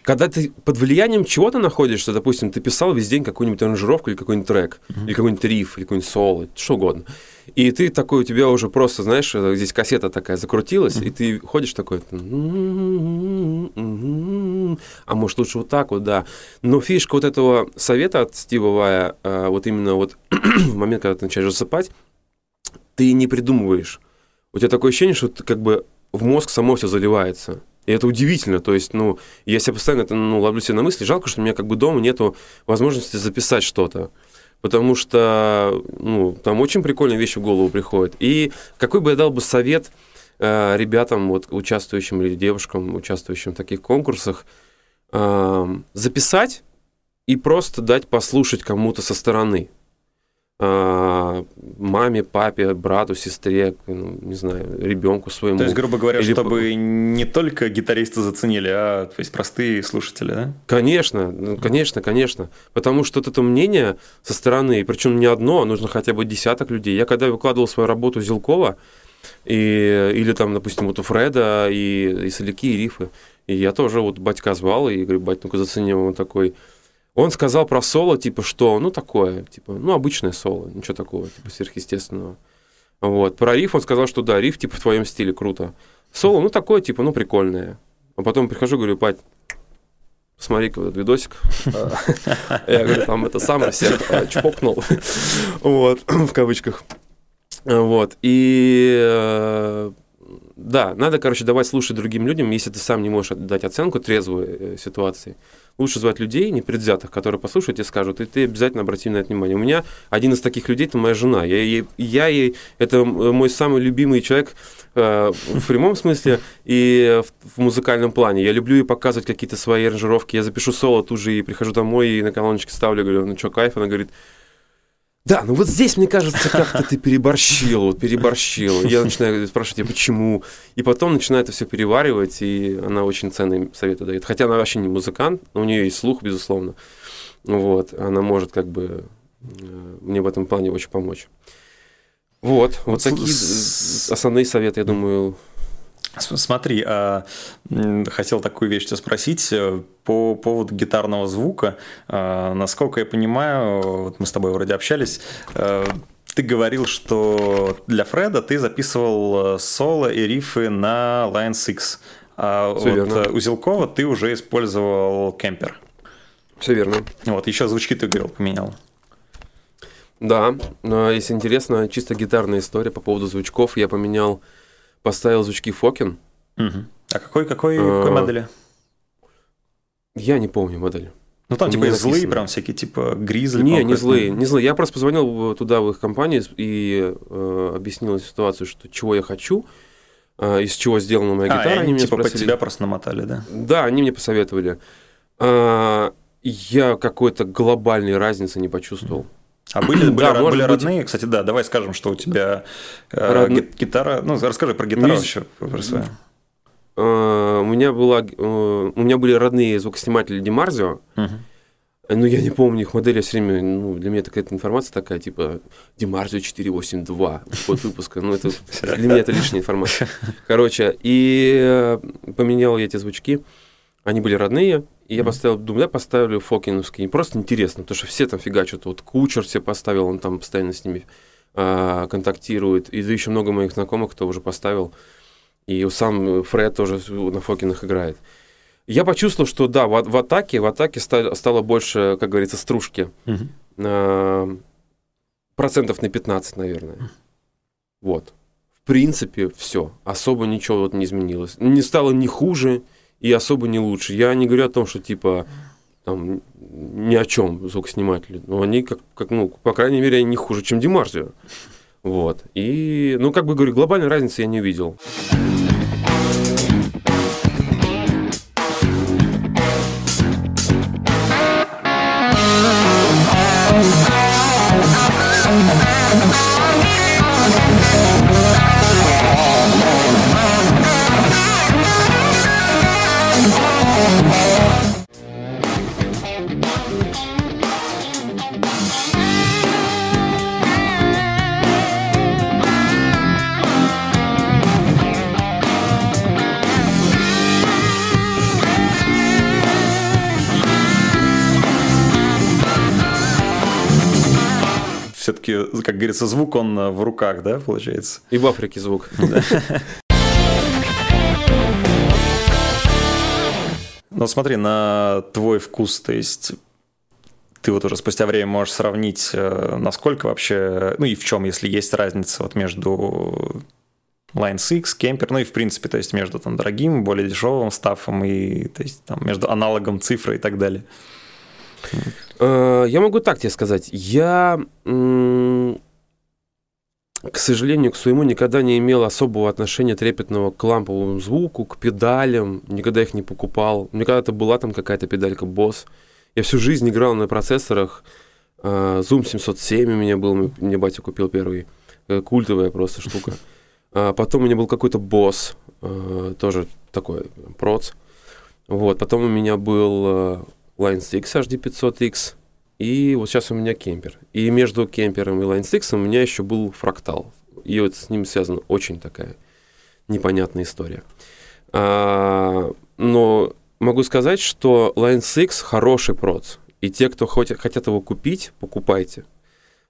Когда ты под влиянием чего-то находишься, допустим, ты писал весь день какую-нибудь аранжировку или какой-нибудь трек, или какой-нибудь риф, или какой-нибудь соло, что угодно. И ты такой, у тебя уже просто, знаешь, э, здесь кассета такая закрутилась, и ты ходишь такой, а может лучше вот так вот, да. Но фишка вот этого совета от Стива Вая, э, вот именно вот в момент, когда ты начинаешь засыпать, ты не придумываешь. У тебя такое ощущение, что ты как бы в мозг само все заливается. И это удивительно. То есть, ну, я себя постоянно это, ну, ловлю себя на мысли. Жалко, что у меня как бы дома нету возможности записать что-то. Потому что, ну, там очень прикольные вещи в голову приходят. И какой бы я дал бы совет э, ребятам, вот, участвующим или девушкам, участвующим в таких конкурсах, э, записать и просто дать послушать кому-то со стороны. А, маме, папе, брату, сестре, ну, не знаю, ребенку своему.
То есть, грубо говоря,
Или
чтобы не только гитаристы заценили, а то есть простые слушатели, да?
Конечно, ну, конечно, конечно. Потому что вот это мнение со стороны, причем не одно, а нужно хотя бы десяток людей. Я когда выкладывал свою работу Зилкова, и, или там, допустим, вот у Фреда, и, и соляки, и рифы, и я тоже вот батька звал, и говорю, бать, ну-ка зацени, он такой... Он сказал про соло, типа, что, ну, такое, типа, ну, обычное соло, ничего такого, типа, сверхъестественного. Вот. Про риф он сказал, что да, риф, типа, в твоем стиле, круто. Соло, ну, такое, типа, ну, прикольное. А потом прихожу, говорю, Пать, посмотри-ка вот этот видосик. А, Я говорю, там это самое все а, чпокнул. Вот, в кавычках. Вот. И э, да, надо, короче, давать слушать другим людям, если ты сам не можешь дать оценку трезвой э, ситуации. Лучше звать людей непредвзятых, которые послушают и скажут, и ты обязательно обрати на это внимание. У меня один из таких людей – это моя жена. Я ей, я ей это мой самый любимый человек э, в прямом смысле и в, в музыкальном плане. Я люблю ей показывать какие-то свои аранжировки. Я запишу соло тут же и прихожу домой и на колоночке ставлю, говорю, ну что, кайф? Она говорит, да, ну вот здесь, мне кажется, как-то ты переборщил, вот переборщил. Я начинаю спрашивать, а почему? И потом начинаю это все переваривать, и она очень ценные советы дает. Хотя она вообще не музыкант, но у нее есть слух, безусловно. Вот, она может как бы э, мне в этом плане очень помочь. Вот, вот
с-
такие основные советы, я думаю.
Смотри, а, хотел такую вещь тебя спросить э, по поводу гитарного звука. А, Насколько я понимаю, вот мы с тобой вроде общались, э, ты говорил, что для Фреда ты записывал э, соло и рифы на Line 6. А
Всё
вот
верно.
у Зилкова ты уже использовал кемпер.
Все верно.
Вот, еще звучки ты говорил, поменял.
Да, но если интересно, чисто гитарная история по поводу звучков. Я поменял, поставил звучки Фокин.
А какой, какой,
А,
какой модели?
Я не помню модель.
Ну там типа и злые,
написано.
прям всякие типа гризли.
Не, не злые, не злые. Я просто позвонил в- туда, в их компанию, и э, объяснил ситуацию, что чего я хочу, э, из чего сделана моя
А,
гитара.
они
меня
типа
спросили.
тебя просто намотали, да?
Да, они мне посоветовали. А, я какой-то глобальной разницы не почувствовал.
А были, были,
Да,
были
быть.
родные? Кстати, да, давай скажем, что у тебя э, ги- гитара. Ну, расскажи про гитару
Мюз-
вообще. про свою.
А, у меня была, э, у меня были родные звукосниматели Демарзио. Ну, я не помню их модели, все время, ну, для меня это какая-то информация такая, типа, Демарзио 482, год выпуска, ну, это, для меня это лишняя информация. Короче, и поменял я эти звучки, они были родные, и я поставил, думаю, да, поставлю фокиновские, просто интересно, потому что все там фигачат, вот Кучер себе поставил, он там постоянно с ними а, контактирует, и да еще много моих знакомых, кто уже поставил, и сам Фред тоже на Фокинах играет. Я почувствовал, что да, в, в атаке, в атаке стало, стало больше, как говорится, стружки. А, процентов на 15, наверное. Вот. В принципе, все. Особо ничего вот не изменилось. Не стало ни хуже и особо не лучше. Я не говорю о том, что типа там ни о чем звукосниматели. Но они, как, как, ну, по крайней мере, не хуже, чем Димарзио. Вот. И, ну, как бы говорю, глобальной разницы я не увидел.
Все-таки, как говорится, звук он э, в руках, да, получается?
И в Африке звук.
Но смотри, на твой вкус, то есть ты вот уже спустя время можешь сравнить, э, насколько вообще, ну и в чем, если есть разница вот между Line 6, кемпер, ну и в принципе, то есть между там дорогим, более дешевым стафом и то есть там между аналогом цифры и так далее.
Э, Я могу так тебе сказать. Я, к сожалению, к своему никогда не имел особого отношения трепетного к ламповому звуку, к педалям. Никогда их не покупал. Мне когда-то была там какая-то педалька Boss. Я всю жизнь играл на процессорах. Э, Zoom 707 у меня был, мне батя купил первый. Э, Культовая просто штука. А Потом у меня был какой-то э, тоже такой проц. Вот, потом у меня был Line 6 HD500X, и вот сейчас у меня кемпер. И между кемпером и Line 6 у меня еще был фрактал. И вот с ним связана очень такая непонятная история. А, но могу сказать, что Line 6 хороший проц. И те, кто хотят, хотят его купить, покупайте.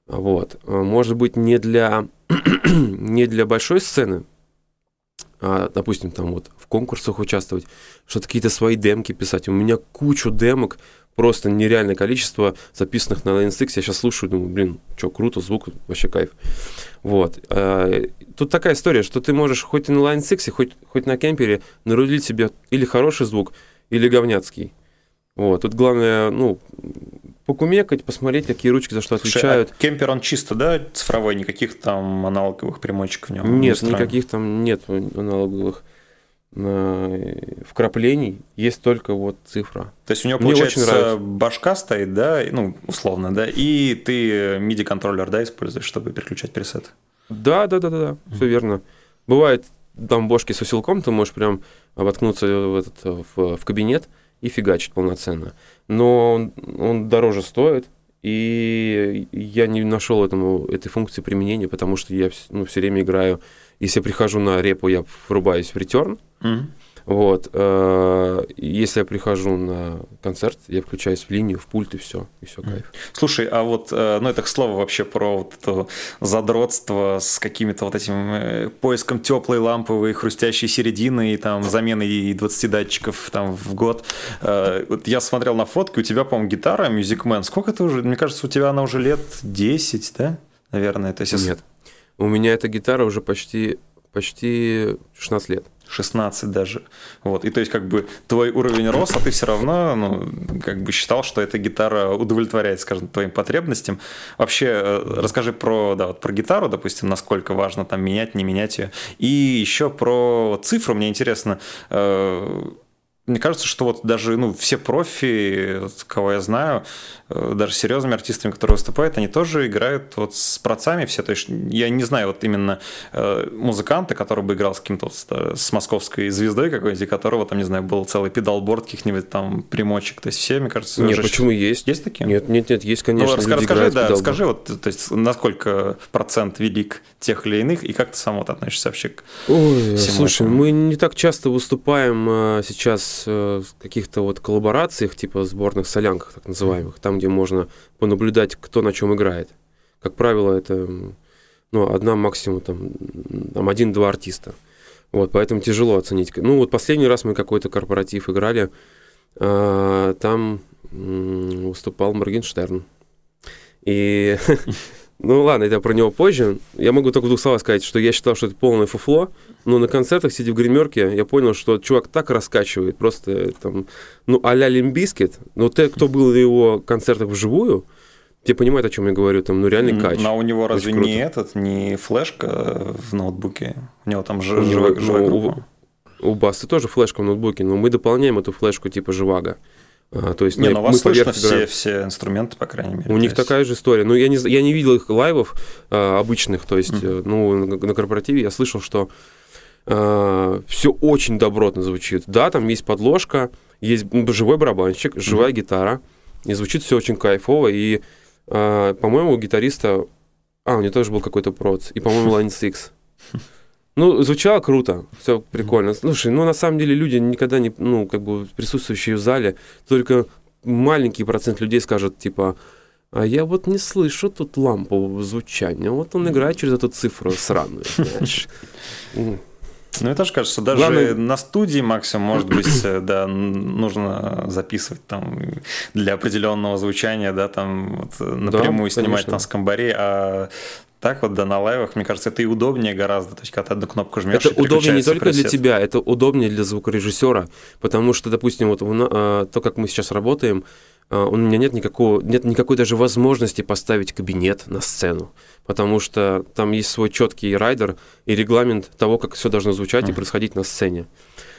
Вот. А, Может быть, не для, не для большой сцены, допустим, там вот в конкурсах участвовать, что-то какие-то свои демки писать. У меня кучу демок, просто нереальное количество записанных на 6. Я сейчас слушаю, думаю, блин, что, круто, звук, вообще кайф. Вот. А, Тут такая история, что ты можешь хоть и на 6, хоть, хоть на кемпере нарулить себе или хороший звук, или говняцкий. Вот. Тут главное, ну, покумекать, посмотреть, какие ручки за что
Слушай,
отвечают.
а кемпер он чисто, да, цифровой, никаких там аналоговых примочек в нем? не
Нет,
встроен?
никаких там нет аналоговых э, вкраплений, есть только вот цифра.
То есть у него,
Мне
получается, башка стоит, да, ну, условно, да, и ты MIDI-контроллер, да, используешь, чтобы переключать пресеты.
Да, да, да, да, да, все верно. Бывает там бошки с усилком, ты можешь прям воткнуться в, этот, в, в кабинет и фигачить полноценно. Но он, он дороже стоит, и я не нашел этому, этой функции применения, потому что я ну, все время играю, если я прихожу на репу, я врубаюсь в return, Вот. э, Если я прихожу на концерт, я включаюсь в линию, в пульт и все, и все кайф.
Слушай, а вот, э, ну это к слову вообще про вот это задротство с какими-то вот этим э, поиском теплой ламповой хрустящей середины и там заменой и 20 датчиков там в год. Вот я смотрел на фотки, у тебя, по-моему, гитара Music Man. Сколько это уже? Мне кажется, у тебя она уже лет 10, да? Наверное. То есть если-
Нет. У меня эта гитара уже почти, почти 16 лет.
16 даже. Вот. И то есть, как бы, твой уровень рос, а ты все равно, ну, как бы считал, что эта гитара удовлетворяет, скажем, твоим потребностям. Вообще, э, расскажи про, да, вот про гитару, допустим, насколько важно там менять, не менять ее. И еще про цифру, мне интересно, э, мне кажется, что вот даже ну, все профи, кого я знаю, даже с серьезными артистами, которые выступают, они тоже играют вот с працами все. То есть я не знаю вот именно э, музыканта, который бы играл с каким-то вот, с, с московской звездой какой-нибудь, которого там, не знаю, был целый педалборд каких-нибудь там примочек. То есть все, мне кажется,
Нет, почему есть?
Есть такие?
Нет, нет, нет, есть, конечно.
ну, расскажи,
играют
да,
в педалборд.
скажи, вот, то есть, насколько процент велик тех или иных, и как ты сам вот относишься вообще к
Ой, слушай,
этому?
мы не так часто выступаем э, сейчас э, в каких-то вот коллаборациях, типа сборных солянках, так называемых, там, где можно понаблюдать, кто на чем играет. Как правило, это ну, одна максимум там, там один-два артиста. Вот, поэтому тяжело оценить. Ну, вот последний раз мы какой-то корпоратив играли, а, там выступал Моргенштерн. И, ну ладно, это про него позже. Я могу только в двух словах сказать, что я считал, что это полное фуфло, но на концертах, сидя в гримерке, я понял, что чувак так раскачивает, просто там, ну, а-ля Limp Bizkit, но те, кто был на его концертах вживую, те понимают, о чем я говорю, там, ну, реальный кач.
Но у него разве
Очень круто.
не этот, не флешка в ноутбуке? У него там
У него,
живая,
ну,
живая
у-
группа.
У Басты тоже флешка в ноутбуке, но мы дополняем эту флешку типа живого. А, то есть
Не,
ну,
ну вас слышно все, все инструменты, по крайней мере.
У них
есть-
такая же история. Ну, я не, я не видел их лайвов а, обычных, то есть, э, ну, на, на корпоративе я слышал, что все очень добротно звучит. Да, там есть подложка, есть м, живой барабанщик, живая гитара, и звучит все очень кайфово. И, а, по-моему, у гитариста... А, у него тоже был какой-то проц. И, по-моему, Line 6. Ну, звучало круто, все прикольно. Слушай, ну, на самом деле, люди никогда не, ну, как бы, присутствующие в зале, только маленький процент людей скажет, типа, а я вот не слышу тут лампового звучания. Вот он играет через эту цифру сраную, знаешь.
Ну, мне тоже кажется, даже
Главное-
на студии максимум, может быть, э, да, нужно записывать там для определенного звучания, да, там вот, э, напрямую снимать
конечно.
там с а так вот, да, на лайвах, мне кажется, это и удобнее гораздо. То есть, когда ты одну кнопку жмешь,
Это удобнее не только для
тебя.
это удобнее для звукорежиссера, потому что, допустим, вот а, то, как мы сейчас работаем, а, у меня нет никакого, нет никакой даже возможности поставить кабинет на сцену, потому что там есть свой четкий райдер и регламент того, как все должно звучать и происходить на сцене.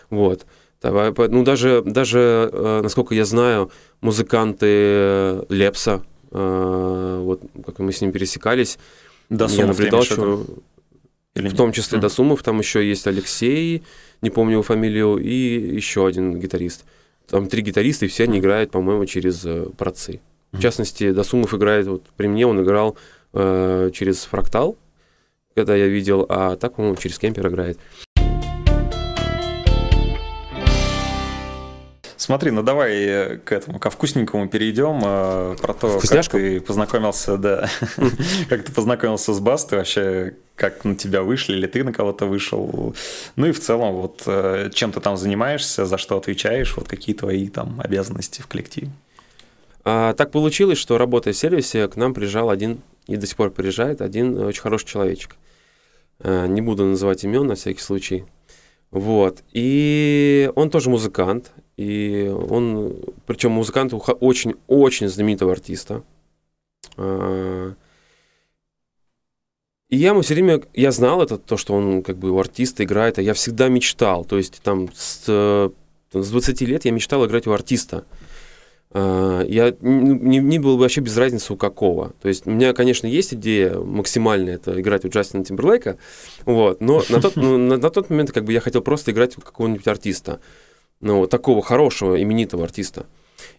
Вот. Ну, даже, даже э, насколько я знаю, музыканты э, Лепса, вот как мы с ним пересекались,
Досумов
я наблюдал, что
Или
в том числе
Мгм.
Досумов, там еще есть Алексей, не помню его фамилию, и еще один гитарист. Там три гитариста, и все они играют, по-моему, через э, процы. В частности, Досумов играет, вот при мне он играл э, через фрактал, когда я видел, а так, по-моему, через кемпер играет.
Смотри, ну давай э, к этому, ко вкусненькому перейдем, э, про то, как ты познакомился, да, как ты познакомился с Бастой, вообще, как на тебя вышли, или ты на кого-то вышел, ну и в целом, вот, э, чем ты там занимаешься, за что отвечаешь, вот какие твои там обязанности в коллективе.
А, так получилось, что работая в сервисе, к нам приезжал один, и до сих пор приезжает, один очень хороший человечек. А, не буду называть имен на всякий случай. Вот. И он тоже музыкант. И он, причем музыкант очень-очень знаменитого артиста. А, И я ему все время, я знал это, то, что он как бы у артиста играет, а я всегда мечтал. То есть там с, э, с 20 лет я мечтал играть у артиста. А, Я не, не был вообще без разницы у какого. То есть у меня, конечно, есть идея максимальная, это играть у Джастина Тимберлейка, вот, но на тот, ну, на, на тот момент как бы я хотел просто играть у какого-нибудь артиста, ну, вот такого хорошего, именитого артиста.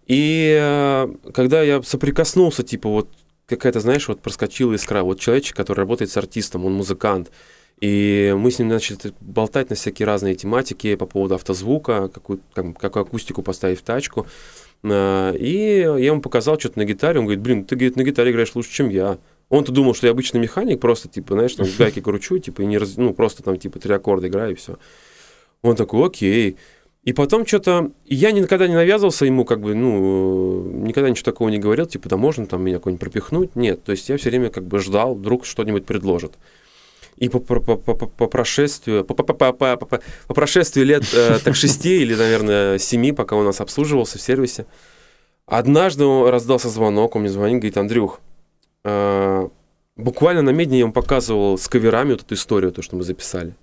И э, когда я соприкоснулся, типа вот какая-то, знаешь, вот проскочила искра, вот человечек, который работает с артистом, он музыкант, и мы с ним начали болтать на всякие разные тематики по поводу автозвука, какую, как, какую акустику поставить в тачку. А, И я ему показал что-то на гитаре, он говорит, блин, ты говорит, на гитаре играешь лучше, чем я. Он-то думал, что я обычный механик, просто, типа, знаешь, там гайки кручу, типа, и не раз... ну, просто там, типа, три аккорда играю, и все. Он такой, окей. И потом что-то... Я никогда не навязывался ему, как бы, ну, никогда ничего такого не говорил, типа, да можно там меня какой-нибудь пропихнуть. Нет, то есть я все время как бы ждал, вдруг что-нибудь предложат. И по, по, по, по, по прошествию, по, по, по, по, по, по- прошествию лет э, так шести или, наверное, семи, пока он нас обслуживался в сервисе, однажды раздался звонок, он мне звонит, говорит, Андрюх, э, буквально на медне я ему показывал с каверами вот эту историю, то, что мы записали.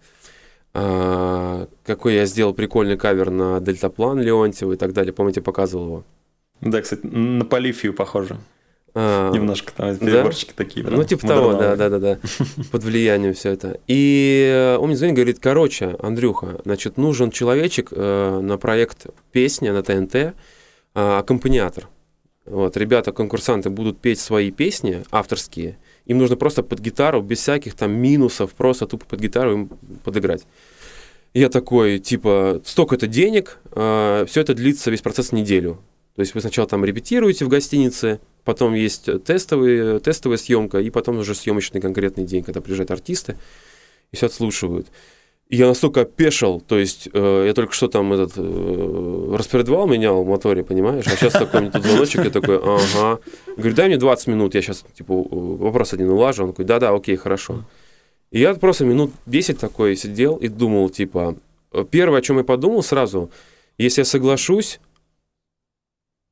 А, какой я сделал прикольный кавер на дельтаплан Леонтьева и так далее. Помните, показывал его.
Да, кстати, на Полифию похоже.
А,
Немножко там
да?
переборчики такие. прям
Ну, типа того, да, да, да, да. Под влиянием все это. И э, он мне звонит, говорит, короче, Андрюха, значит, нужен человечек э, на проект песня на ТНТ, э, аккомпаниатор. Вот, ребята, конкурсанты будут петь свои песни авторские. Им нужно просто под гитару, без всяких там минусов, просто тупо под гитару им подыграть. Я такой, типа, столько-то денег, все это длится, весь процесс неделю. То есть вы сначала там репетируете в гостинице, потом есть тестовые, тестовая съемка, и потом уже съемочный конкретный день, когда приезжают артисты и все отслушивают. Я настолько опешил, то есть э, я только что там этот э, распредвал менял в моторе, понимаешь? А сейчас такой мне тут звоночек, я такой, ага. Говорю, дай мне 20 минут, я сейчас типа вопрос один улажу. Он такой, да-да, окей, хорошо. И я просто минут 10 такой сидел и думал, типа, э, первое, о чем я подумал сразу, если я соглашусь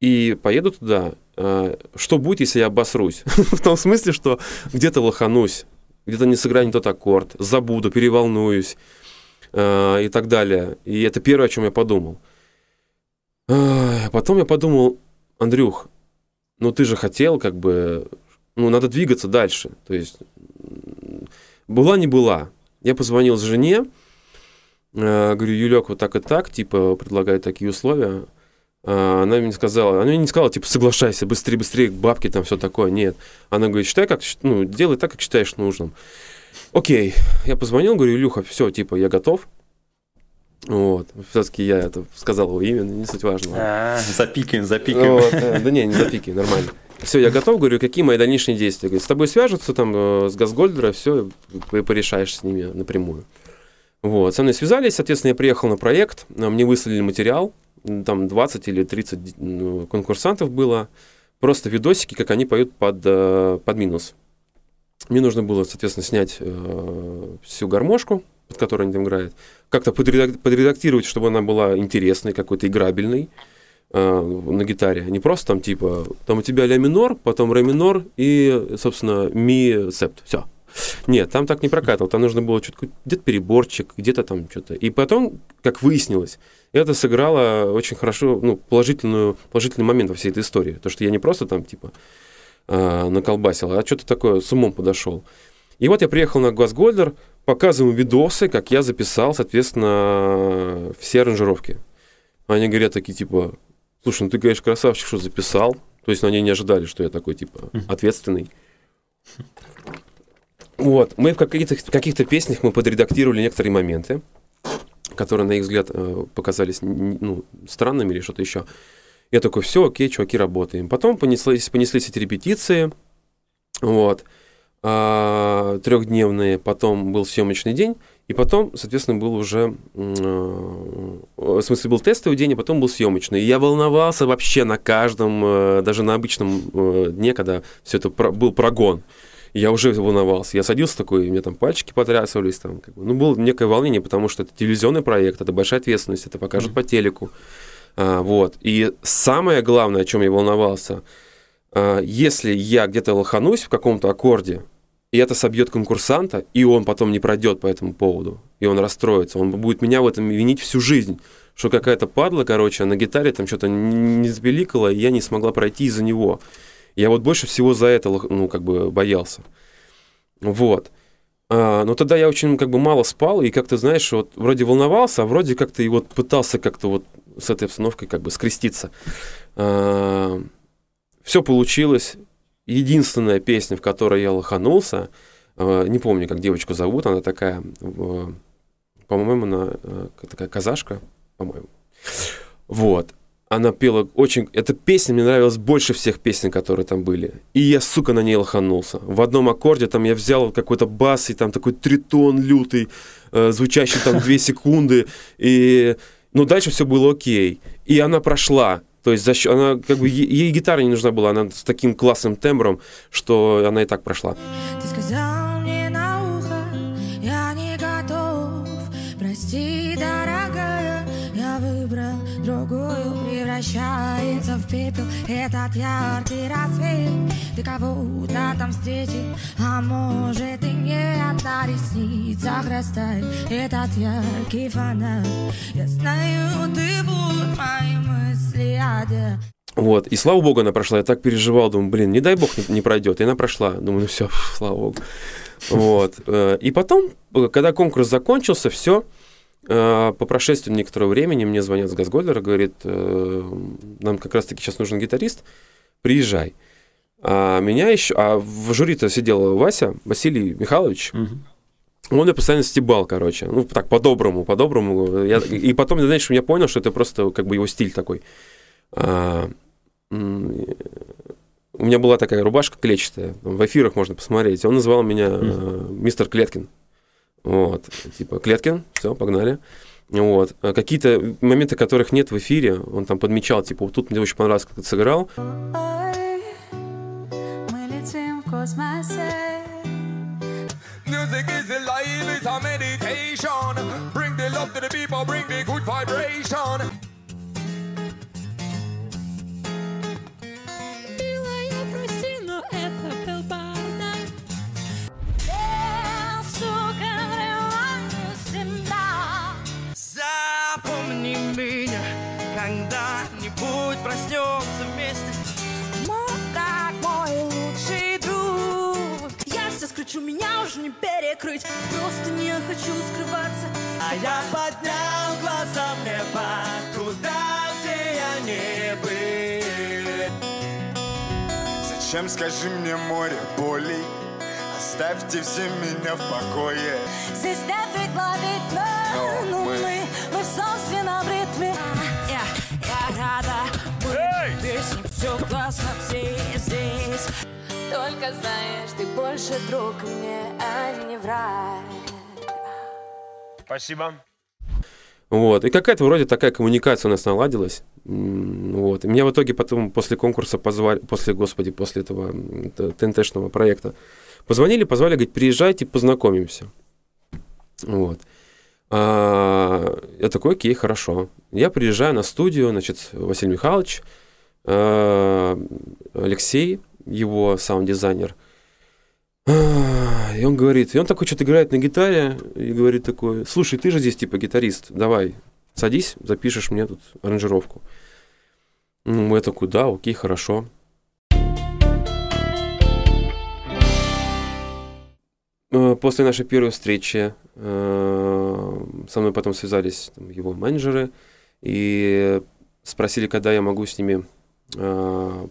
и поеду туда, э, что будет, если я обосрусь? В том смысле, что где-то лоханусь, где-то не сыграю не тот аккорд, забуду, переволнуюсь э, и так далее. И это первое, о чем я подумал. Потом я подумал, Андрюх, ну ты же хотел, как бы, ну надо двигаться дальше. То есть была не была. Я позвонил жене, э, говорю, Юлек, вот так и так, типа, предлагает такие условия. А, Она мне сказала, она мне не сказала, типа, соглашайся, быстрее, быстрее, бабки там, все такое. Нет. Она говорит, считай, как, ну, делай так, как считаешь нужным. Окей. Я позвонил, говорю, Илюха, все, типа, я готов. Вот. Все-таки я это сказал его имя, не суть важно.
А, Запикаем, запикаем.
Вот, э, да не, не запики, нормально. Все, я готов, говорю, какие мои дальнейшие действия. Говорит, с тобой свяжутся там э, с Газгольдера, все, порешаешь с ними напрямую. Вот, со мной связались, соответственно, я приехал на проект, э, мне выслали материал, там 20 или 30 ну, конкурсантов было, просто видосики, как они поют под, э, под минус. Мне нужно было, соответственно, снять э, всю гармошку, под которой они там играют, как-то подредак- подредактировать, чтобы она была интересной, какой-то играбельной э, на гитаре. Не просто там типа, там у тебя ля минор, потом ре минор и, собственно, ми септ. Все. Нет, там так не прокатывал. Там нужно было что-то, где-то переборчик, где-то там что-то. И потом, как выяснилось, это сыграло очень хорошо, ну, положительную, положительный момент во всей этой истории. То, что я не просто там, типа, э, наколбасил, а что-то такое с умом подошел. И вот я приехал на Газгольдер, показываю видосы, как я записал, соответственно, все аранжировки. Они говорят такие, типа, слушай, ну ты, конечно, красавчик, что записал. То есть ну, они не ожидали, что я такой, типа, ответственный. Вот, мы в каких-то, каких-то песнях мы подредактировали некоторые моменты, которые, на их взгляд, э, показались ну, странными или что-то еще. Я такой, все, окей, чуваки, работаем. Потом понеслись, понеслись эти репетиции, вот, а, трехдневные, потом был съемочный день, и потом, соответственно, был уже, э, в смысле, был тестовый день, а потом был съемочный. И я волновался вообще на каждом, э, даже на обычном э, дне, когда все это про- был прогон. Я уже волновался. Я садился такой, у меня там пальчики потрясывались. Там, как бы. Ну, было некое волнение, потому что это телевизионный проект, это большая ответственность, это покажут по телеку. А, вот. И самое главное, о чем я волновался, а, если я где-то лоханусь в каком-то аккорде, и это собьет конкурсанта, и он потом не пройдет по этому поводу, и он расстроится, он будет меня в этом винить всю жизнь, что какая-то падла, короче, на гитаре там что-то не сбеликала, и я не смогла пройти из-за него. Я вот больше всего за это, ну, как бы боялся. Вот. А, но тогда я очень как бы мало спал, и как-то, знаешь, вот вроде волновался, а вроде как-то и вот пытался как-то вот с этой обстановкой как бы скреститься. все получилось. Единственная песня, в которой я лоханулся, а, не помню, как девочку зовут, она такая, по-моему, она э, такая казашка, по-моему. Вот. Она пела очень... Эта песня мне нравилась больше всех песен, которые там были. И я, сука, на ней лоханулся. В одном аккорде там я взял какой-то бас, и там такой тритон лютый, э, звучащий там две секунды. И... Ну, дальше все было окей. И она прошла. То есть за счет, она как бы е- ей гитара не нужна была, она с таким классным тембром, что она и так прошла.
Ты сказал Этот яркий рассвет Ты кого-то там встретил А может и не одна ресница растает Этот яркий фонарь Я знаю, ты будут мои мысли одет
Вот, и слава богу, она прошла. Я так переживал, думаю, блин, не дай бог не, не пройдет. И она прошла. Думаю, ну все, слава богу. Вот. э, И потом, когда конкурс закончился, все, по прошествии некоторого времени мне звонят с Газгольдера, говорит, э, нам как раз-таки сейчас нужен гитарист, приезжай. А меня еще, а в жюри-то сидел Вася, Василий Михайлович, он меня постоянно стебал, короче. Ну, так, по-доброму, по-доброму. Я- и потом, знаешь, я понял, что это просто как бы его стиль такой. А, у меня была такая рубашка клетчатая, в эфирах можно посмотреть. Он называл меня э, мистер Клеткин. Вот, типа, Клеткин, все, погнали. Вот. А Какие-то моменты, которых нет в эфире, он там подмечал, типа, вот тут мне очень понравилось, как ты сыграл.
Мы летим в космосе
Music is alive, it's a meditation. Bring the love to the people, bring the good vibration.
Меня, когда-нибудь проснемся вместе.
Мой так мой лучший друг Я все скручу, меня уже не перекрыть Просто не хочу скрываться
А я поднял глаза в небо, туда, где я не был.
Зачем, скажи мне, море боли? Оставьте все меня в покое.
Здесь нефиг ловить
Но
но
мы-
мы, мы в собственном все классно, все здесь Только знаешь, ты больше друг мне, а не враг
Спасибо.
Вот. И какая-то вроде такая коммуникация у нас наладилась. Вот. И меня в итоге потом после конкурса позвали, после, господи, после этого ТНТшного проекта, позвонили, позвали, говорит, приезжайте, познакомимся. Вот. А, я такой, окей, хорошо. Я приезжаю на студию, значит, Василий Михайлович, Алексей, его саунд-дизайнер, а, и он говорит, и он такой что-то играет на гитаре, и говорит такой, слушай, ты же здесь типа гитарист, давай, садись, запишешь мне тут аранжировку. Ну, я такой, да, окей, хорошо. Э, После нашей первой встречи э, со мной потом связались там, его менеджеры и спросили, когда я могу с ними э,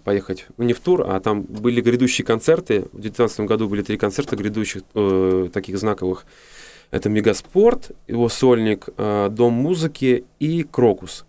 поехать, ну не в тур, а там были грядущие концерты. В 2019 году были три концерта грядущих, э, таких знаковых. Это Мегаспорт, его сольник, э, Дом музыки и Крокус.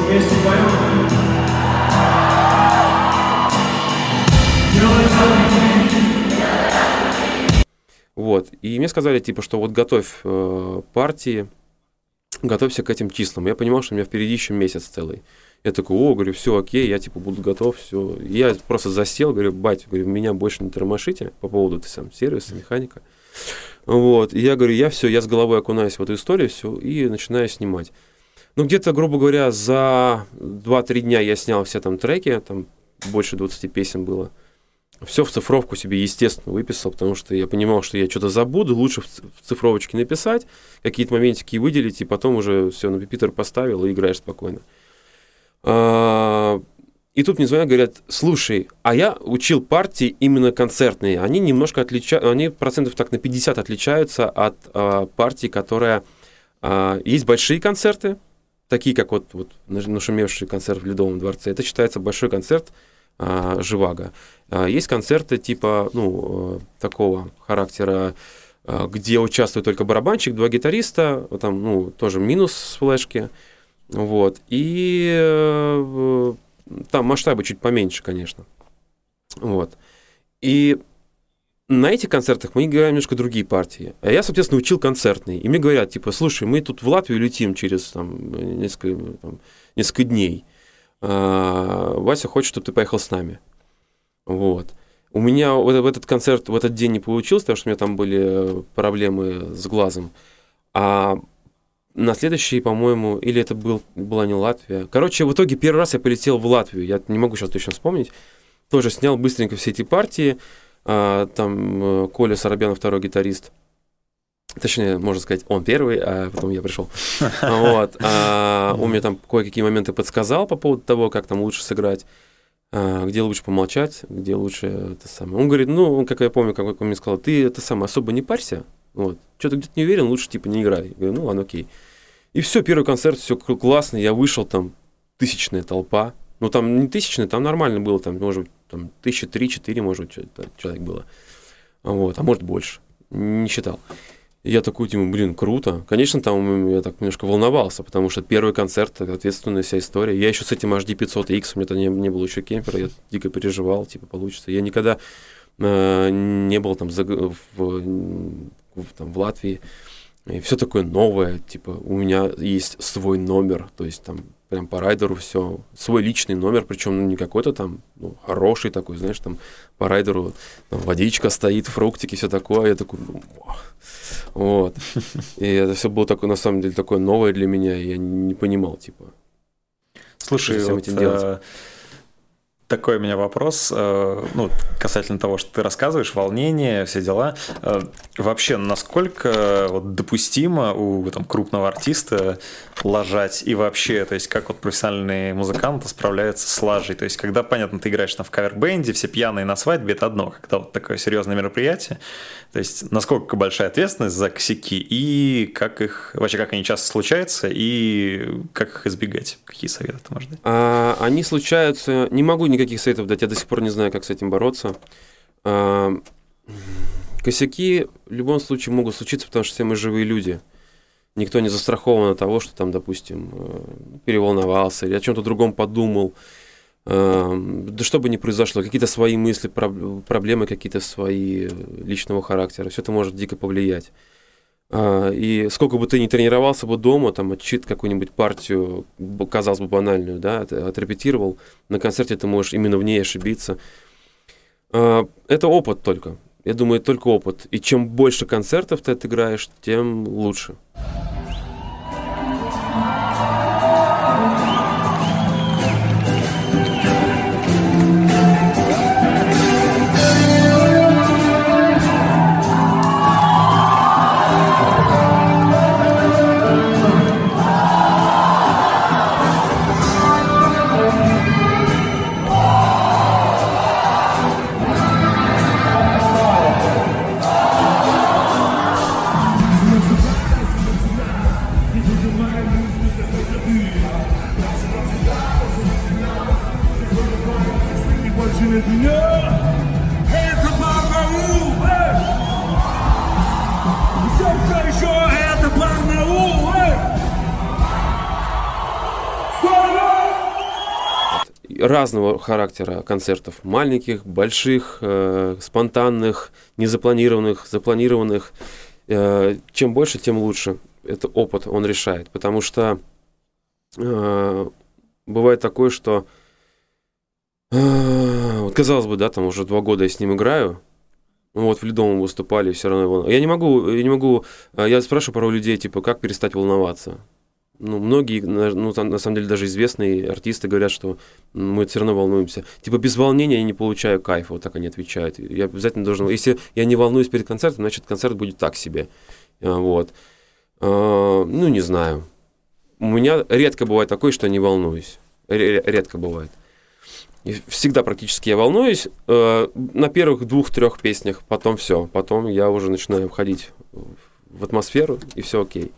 Вместе поем?
Вот. И мне сказали, типа, что вот готовь э, партии, готовься к этим числам. Я понимал, что у меня впереди еще месяц целый. Я такой, о, говорю, все окей, я типа буду готов, все. Я просто засел, говорю, бать, говорю, меня больше не тормошите по поводу ты сам сервиса, механика. Вот. И я говорю, я все, я с головой окунаюсь в эту историю, все, и начинаю снимать. Ну, где-то, грубо говоря, за 2-3 дня я снял все там треки, там больше 20 песен было. Все в цифровку себе, естественно, выписал, потому что я понимал, что я что-то забуду, лучше в цифровочке написать, какие-то моментики выделить, и потом уже все на пипитер поставил и играешь спокойно. А, И тут мне звонят, говорят, слушай, а я учил партии именно концертные. Они немножко отличаются, они процентов так на 50 отличаются от а, партий, которая... а, есть большие концерты, такие как вот, вот наш- нашумевший концерт в Ледовом дворце. Это считается большой концерт а, Живаго. А, есть концерты типа, ну, э, такого характера, а, где участвует только барабанщик, два гитариста, там, ну, тоже минус с флешки, вот, и э, там масштабы чуть поменьше, конечно, вот. И на этих концертах мы играем немножко другие партии. А я, соответственно, учил концертные. И мне говорят, типа, слушай, мы тут в Латвию летим через там, несколько, там, несколько дней. А, Вася хочет, чтобы ты поехал с нами. Вот. У меня в этот концерт в этот день не получилось, потому что у меня там были проблемы с глазом. А на следующий, по-моему, или это был, была не Латвия. Короче, в итоге первый раз я полетел в Латвию. Я не могу сейчас точно вспомнить. Тоже снял быстренько все эти партии. А, там э, Коля Соробянов, второй гитарист. Точнее, можно сказать, он первый, а потом я пришел. Вот. А, он мне там кое-какие моменты подсказал по поводу того, как там лучше сыграть, а, где лучше помолчать, где лучше это самое. Он говорит, ну, как я помню, как он мне сказал, ты это самое особо не парься, вот. Что-то где-то не уверен, лучше типа не играй. Я говорю, ну ладно, окей. И все, первый концерт, все классно, я вышел, там тысячная толпа. Ну, там не тысячная, там нормально было, там, может быть, там тысяча три-четыре, может быть, человек было. Вот, а может больше. Не считал. Я такой, думаю, блин, круто. Конечно, там я так немножко волновался, потому что первый концерт, ответственная вся история. Я еще с этим HD 500X, у меня тогда не, не было еще кемпера, я дико переживал, типа, получится. Я никогда э, не был там, за, в, в, там в Латвии. И все такое новое, типа, у меня есть свой номер, то есть там прям по райдеру все, свой личный номер, причем ну, не какой-то там ну, хороший такой, знаешь, там по райдеру там, водичка стоит, фруктики, все такое, я такой, ну, вот. И это все было такое, на самом деле, такое новое для меня, я не понимал, типа,
Слушай, вот, этим делать. Такой у меня вопрос, э, ну, касательно того, что ты рассказываешь, волнение, все дела. Э, вообще, насколько вот, допустимо у там, крупного артиста лажать и вообще, то есть как вот профессиональные музыканты справляются с лажей? То есть когда, понятно, ты играешь там в кавер-бенде, все пьяные на свадьбе, это одно, когда вот такое серьезное мероприятие. То есть насколько большая ответственность за косяки и как их, вообще как они часто случаются и как их избегать? Какие советы ты можешь дать?
А, они случаются, не могу не никаких советов дать, я до сих пор не знаю, как с этим бороться. А, косяки в любом случае могут случиться, потому что все мы живые люди. Никто не застрахован от того, что там, допустим, э, переволновался или о чем-то другом подумал. А, да что бы ни произошло, какие-то свои мысли, проблемы какие-то свои личного характера, все это может дико повлиять. А, и сколько бы ты ни тренировался бы дома, там, отчит какую-нибудь партию, казалось бы, банальную, да, отрепетировал, на концерте ты можешь именно в ней ошибиться. А, это опыт только. Я думаю, только опыт. И чем больше концертов ты отыграешь, тем лучше. Разного характера концертов. Маленьких, больших, э, спонтанных, незапланированных, запланированных. Э, чем больше, тем лучше. Это опыт, он решает. Потому что э, бывает такое, что вот казалось бы, да, там уже два года я с ним играю, вот в Ледовом выступали, все равно Я не могу, я не могу, э, я спрашиваю пару людей, типа, как перестать волноваться ну, многие, ну, на самом деле, даже известные артисты говорят, что мы все равно волнуемся. Типа, без волнения я не получаю кайфа, вот так они отвечают. Я обязательно должен... Если я не волнуюсь перед концертом, значит, концерт будет так себе. А, вот. А, ну, не знаю. У меня редко бывает такое, что я не волнуюсь. Редко бывает. И всегда практически я волнуюсь. А, на первых двух-трех песнях, потом все. Потом я уже начинаю входить в атмосферу, и все окей.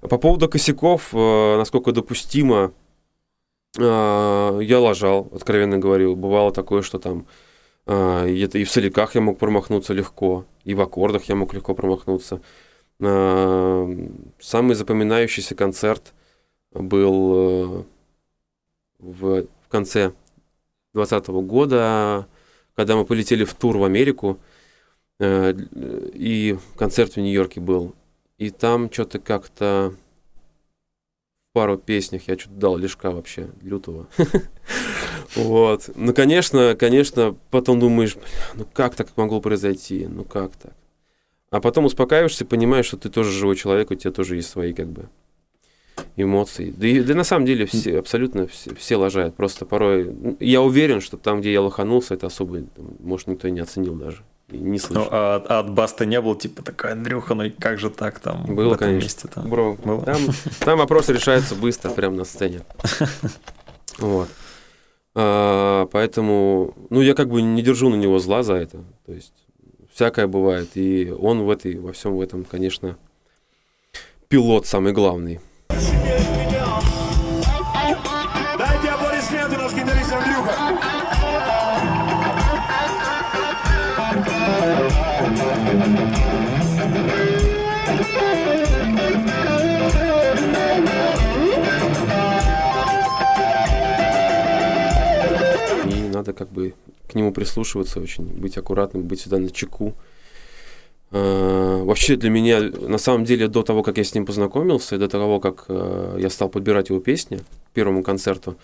По поводу косяков, э, насколько допустимо, э, я лажал, откровенно говорю. Бывало такое, что там э, и в соляках я мог промахнуться легко, и в аккордах я мог легко промахнуться. Самый запоминающийся концерт был в, в конце 2020 года, когда мы полетели в тур в Америку. Э, и концерт в Нью-Йорке был. И там что-то как-то пару песнях я что-то дал лишка вообще, лютого. Вот. Ну, конечно, конечно, потом думаешь, ну как так могло произойти? Ну как так? А потом успокаиваешься, понимаешь, что ты тоже живой человек, у тебя тоже есть свои как бы эмоции. Да, и, да на самом деле все, абсолютно все, все лажают. Просто порой... Я уверен, что там, где я лоханулся, это особо, может, никто и не оценил даже. И не слышал.
Ну, а, а от Баста не было, типа, такая, Андрюха, ну как же так там
Было, конечно.
месте там?
Бро,
Было?
Там, там вопрос решается быстро, прямо на сцене. Вот. А, поэтому, ну, я как бы не держу на него зла за это. То есть, всякое бывает. И он в этой, во всем в этом, конечно, пилот самый главный.
Дайте аплодисменты наш гитарист Андрюха.
И надо как бы к нему прислушиваться очень, быть аккуратным, быть всегда на чеку. А, Вообще для меня, на самом деле, до того, как я с ним познакомился, и до того, как э, я стал подбирать его песни к первому концерту,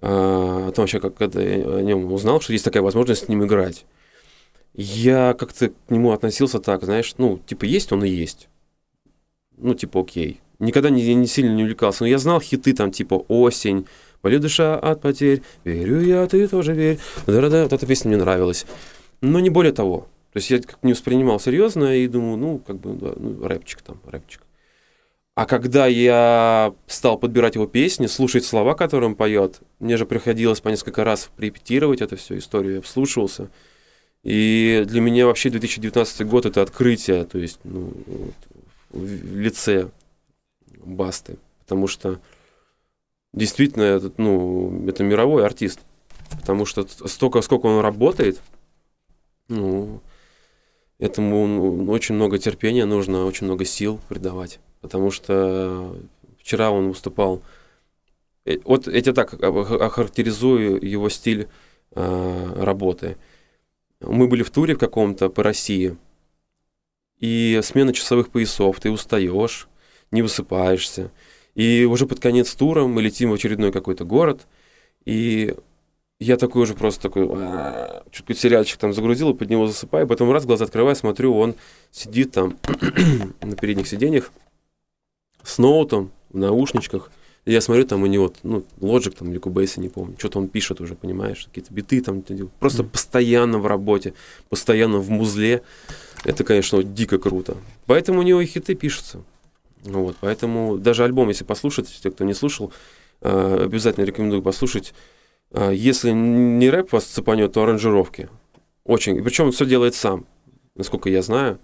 а, о том вообще, как когда я о нем узнал, что есть такая возможность с ним играть, я как-то к нему относился так, знаешь, ну, типа, есть он и есть. Ну, типа, окей. Никогда не, не сильно не увлекался. Но я знал хиты там, типа, «Осень», «Болит душа от потерь», «Верю я, ты тоже верь». Да-да-да, вот эта песня мне нравилась. Но не более того. То есть я как не воспринимал серьезно и думаю, ну, как бы, да, ну, рэпчик там, рэпчик. А когда я стал подбирать его песни, слушать слова, которые он поет, мне же приходилось по несколько раз репетировать эту всю историю, я вслушивался. И для меня вообще 2019 год это открытие, то есть ну, вот, в лице Басты, потому что действительно этот, ну, это мировой артист, потому что столько, сколько он работает, ну, этому ну, очень много терпения нужно, очень много сил придавать, потому что вчера он выступал, э, вот тебе так охарактеризую его стиль э, работы. Мы были в туре в каком-то по России, и смена часовых поясов, ты устаешь, не высыпаешься. И уже под конец тура мы летим в очередной какой-то город, и я такой уже просто такой, «А-а-а», чуть-чуть сериальчик там загрузил и под него засыпаю, потом раз глаза открываю, смотрю, он сидит там на передних сиденьях с ноутом, в наушничках, и я смотрю, там у него, ну, Logic там или Cubase, не помню, что-то он пишет уже, понимаешь, какие-то биты там, просто
Мгм.
постоянно в работе, постоянно в музле, это, конечно, вот дико круто. Поэтому у него и хиты пишутся. Вот, поэтому даже альбом, если послушать, те, кто не слушал, э, обязательно рекомендую послушать. Э, Если не рэп вас цепанет, то аранжировки. Очень. Причем все делает сам, насколько я знаю,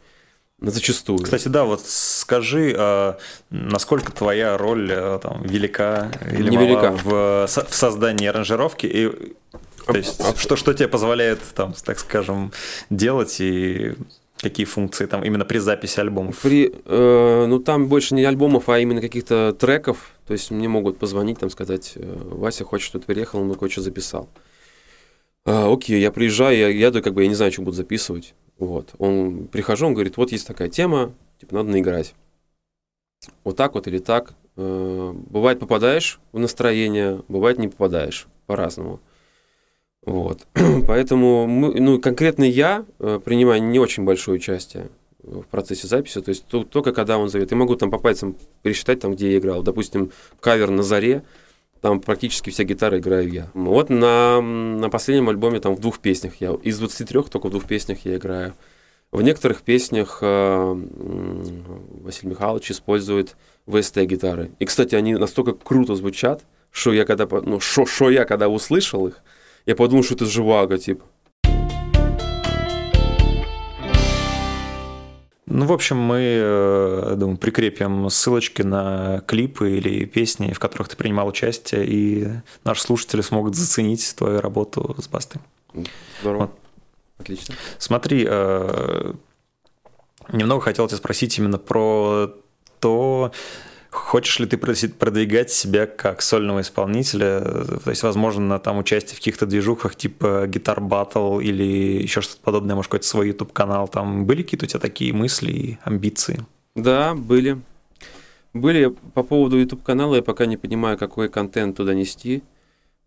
зачастую.
Кстати, да, вот скажи, а, насколько твоя роль а, там велика или
Невелика.
мала в, в создании аранжировки и то есть, что, что тебе позволяет там, так скажем, делать и какие функции там именно при записи альбомов?
При, э, ну там больше не альбомов, а именно каких-то треков. То есть мне могут позвонить, там сказать, э, Вася хочет, что-то переехал, ну кое-что записал. А, окей, я приезжаю, я еду, как бы я не знаю, что буду записывать. Вот. Он прихожу, он говорит, вот есть такая тема, типа надо наиграть. Вот так вот или так. Э, бывает попадаешь в настроение, бывает не попадаешь по-разному. Вот. Поэтому мы, ну, конкретно я э, принимаю не очень большое участие в процессе записи. То есть то- только когда он зовет. Я могу там по пальцам пересчитать, там, где я играл. Допустим, кавер на заре, там практически вся гитара играю я. Вот на, на последнем альбоме там в двух песнях я. Из 23 только в двух песнях я играю. В некоторых песнях э, Василий Михайлович использует ВСТ-гитары. И, кстати, они настолько круто звучат, что я когда, ну, шо, шо я когда услышал их, я подумал, что это живаго, типа.
Ну, в общем, мы, э, думаю, прикрепим ссылочки на клипы или песни, в которых ты принимал участие, и наши слушатели смогут заценить твою работу с Бастой.
Здорово.
Вот.
Отлично.
Смотри, э, немного хотел тебя спросить именно про то, Хочешь ли ты продвигать себя как сольного исполнителя? То есть, возможно, на там участие в каких-то движухах типа гитар батл или еще что-то подобное, может, какой-то свой YouTube-канал. Там были какие-то у тебя такие мысли и амбиции?
Да, были. Были по поводу YouTube-канала, я пока не понимаю, какой контент туда нести.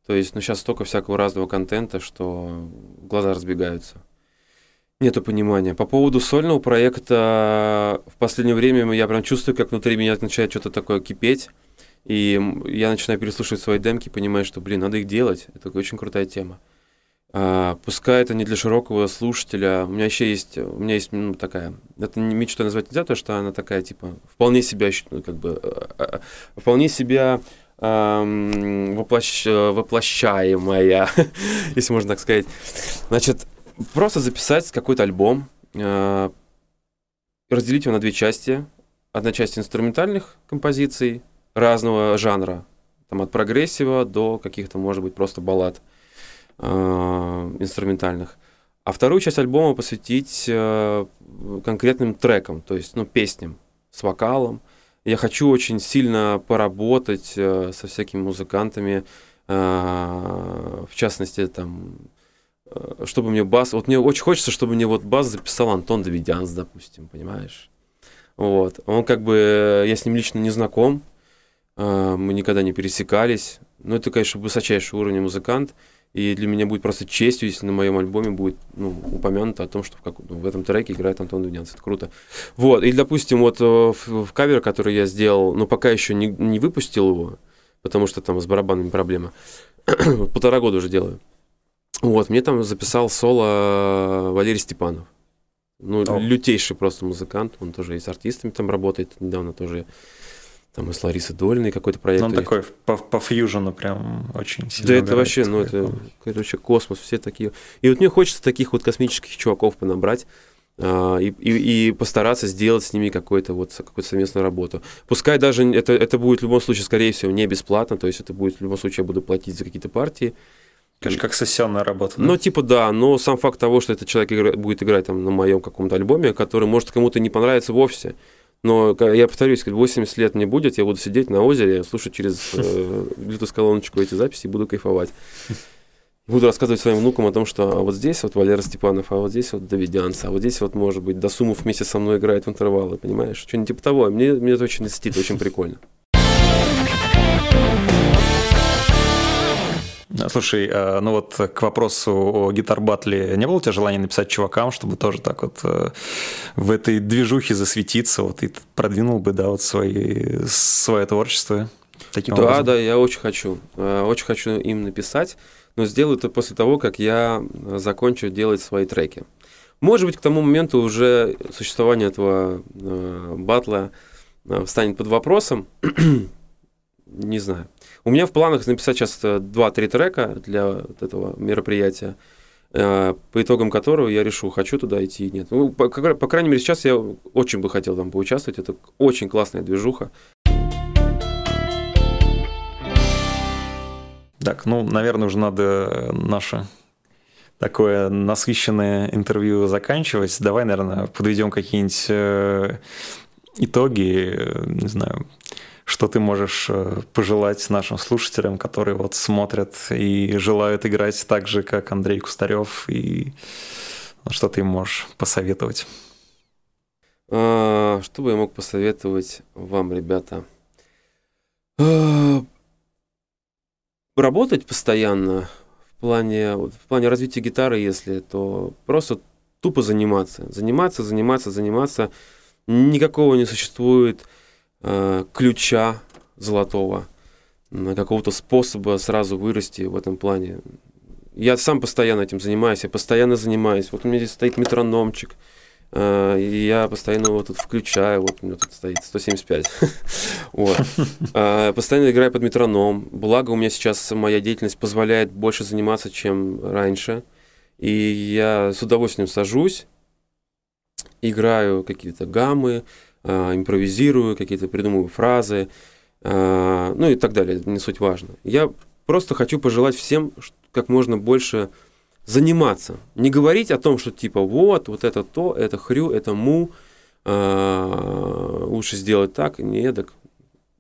То есть, ну, сейчас столько всякого разного контента, что глаза разбегаются. Нету понимания. По поводу сольного проекта в последнее время я прям чувствую, как внутри меня начинает что-то такое кипеть. И я начинаю переслушивать свои демки, понимаю, что, блин, надо их делать. Это очень крутая тема. А, пускай это не для широкого слушателя. У меня еще есть, у меня есть ну, такая, это не мечтой назвать нельзя, то что она такая, типа, вполне себя, ну, как бы, а, а, вполне себя эм, воплощ, воплощаемая, если можно так сказать. Значит, просто записать какой-то альбом, э, разделить его на две части. Одна часть инструментальных композиций разного жанра, там от прогрессива до каких-то, может быть, просто баллад э, инструментальных. А вторую часть альбома посвятить э, конкретным трекам, то есть, ну, песням с вокалом. Я хочу очень сильно поработать со всякими музыкантами, в частности, там, чтобы мне бас... Вот мне очень хочется, чтобы мне вот бас записал Антон Давидянс, допустим, понимаешь? Вот. Он как бы... Э, я с ним лично не знаком, э, мы никогда не пересекались. Но это, конечно, высочайший уровень музыкант. И для меня будет просто честью, если на моем альбоме будет ну, упомянуто о том, что в, как, ну, в этом треке играет Антон Давидянс. Это круто. Вот. И, допустим, вот в, в кавер, который я сделал, но пока еще не, не выпустил его, потому что там с барабанами проблема. Полтора года уже делаю. Вот, мне там записал соло э, Валерий Степанов. Ну, О. лютейший просто музыкант, он тоже и с артистами там работает, недавно тоже там и с Ларисой Дольной какой-то проект. Ну,
он такой по, по фьюжену прям очень сильно
Да это вообще, ну это, это вообще космос, все такие. И вот мне хочется таких вот космических чуваков понабрать, а, и, и, и постараться сделать с ними какую-то вот какую-то совместную работу. Пускай даже это, это будет в любом случае, скорее всего, не бесплатно, то есть это будет в любом случае я буду платить за какие-то партии,
Конечно, как сессионная работа.
Да? Ну, типа, да, но сам факт того, что этот человек игра, будет играть там на моем каком-то альбоме, который, может, кому-то не понравится вовсе, но я повторюсь, 80 лет мне будет, я буду сидеть на озере, слушать через э, Bluetooth-колоночку эти записи и буду кайфовать. Буду рассказывать своим внукам о том, что а вот здесь вот Валера Степанов, а вот здесь вот Давидянц, а вот здесь вот, может быть, Досумов вместе со мной играет в интервалы, понимаешь? Что-нибудь типа того. Мне, мне это очень льстит, очень прикольно.
Слушай, а, ну вот к вопросу о гитар-батле, не было у тебя желания написать чувакам, чтобы тоже так вот э, в этой движухе засветиться, вот и продвинул бы, да, вот свои, свое творчество
таким да, образом? Да, я очень хочу. Э, очень хочу им написать, но сделаю это после того, как я закончу делать свои треки. Может быть, к тому моменту уже существование этого э, батла станет под вопросом. не знаю. У меня в планах написать сейчас 2-3 э, трека для вот этого мероприятия, э, по итогам которого я решу, хочу туда идти или нет. Ну, по, по крайней мере, сейчас я очень бы хотел там поучаствовать. Это очень классная движуха.
Так, ну, наверное, уже надо наше такое насыщенное интервью заканчивать. Давай, наверное, подведем какие-нибудь э, итоги, не знаю, что ты можешь э, пожелать нашим слушателям, которые вот смотрят и желают играть так же, как Андрей Кустарев, и что ты можешь посоветовать?
А, что бы я мог посоветовать вам, ребята? А, работать постоянно в плане, в плане развития гитары, если, то просто тупо заниматься. Заниматься, заниматься, заниматься. Никакого не существует Э, ключа золотого, какого-то способа сразу вырасти в этом плане. Я сам постоянно этим занимаюсь, я постоянно занимаюсь. Вот у меня здесь стоит метрономчик, э, и я постоянно его тут включаю, вот у меня тут стоит 175. вот. Э, постоянно играю под метроном. Благо у меня сейчас моя деятельность позволяет больше заниматься, чем раньше. И я с удовольствием сажусь, играю какие-то гаммы, э, импровизирую, какие-то придумываю фразы, э, ну и так далее, не суть важно. Я просто хочу пожелать всем как можно больше заниматься. Не говорить о том, что типа вот, вот это то, это хрю, это му, э, лучше сделать так, не эдак.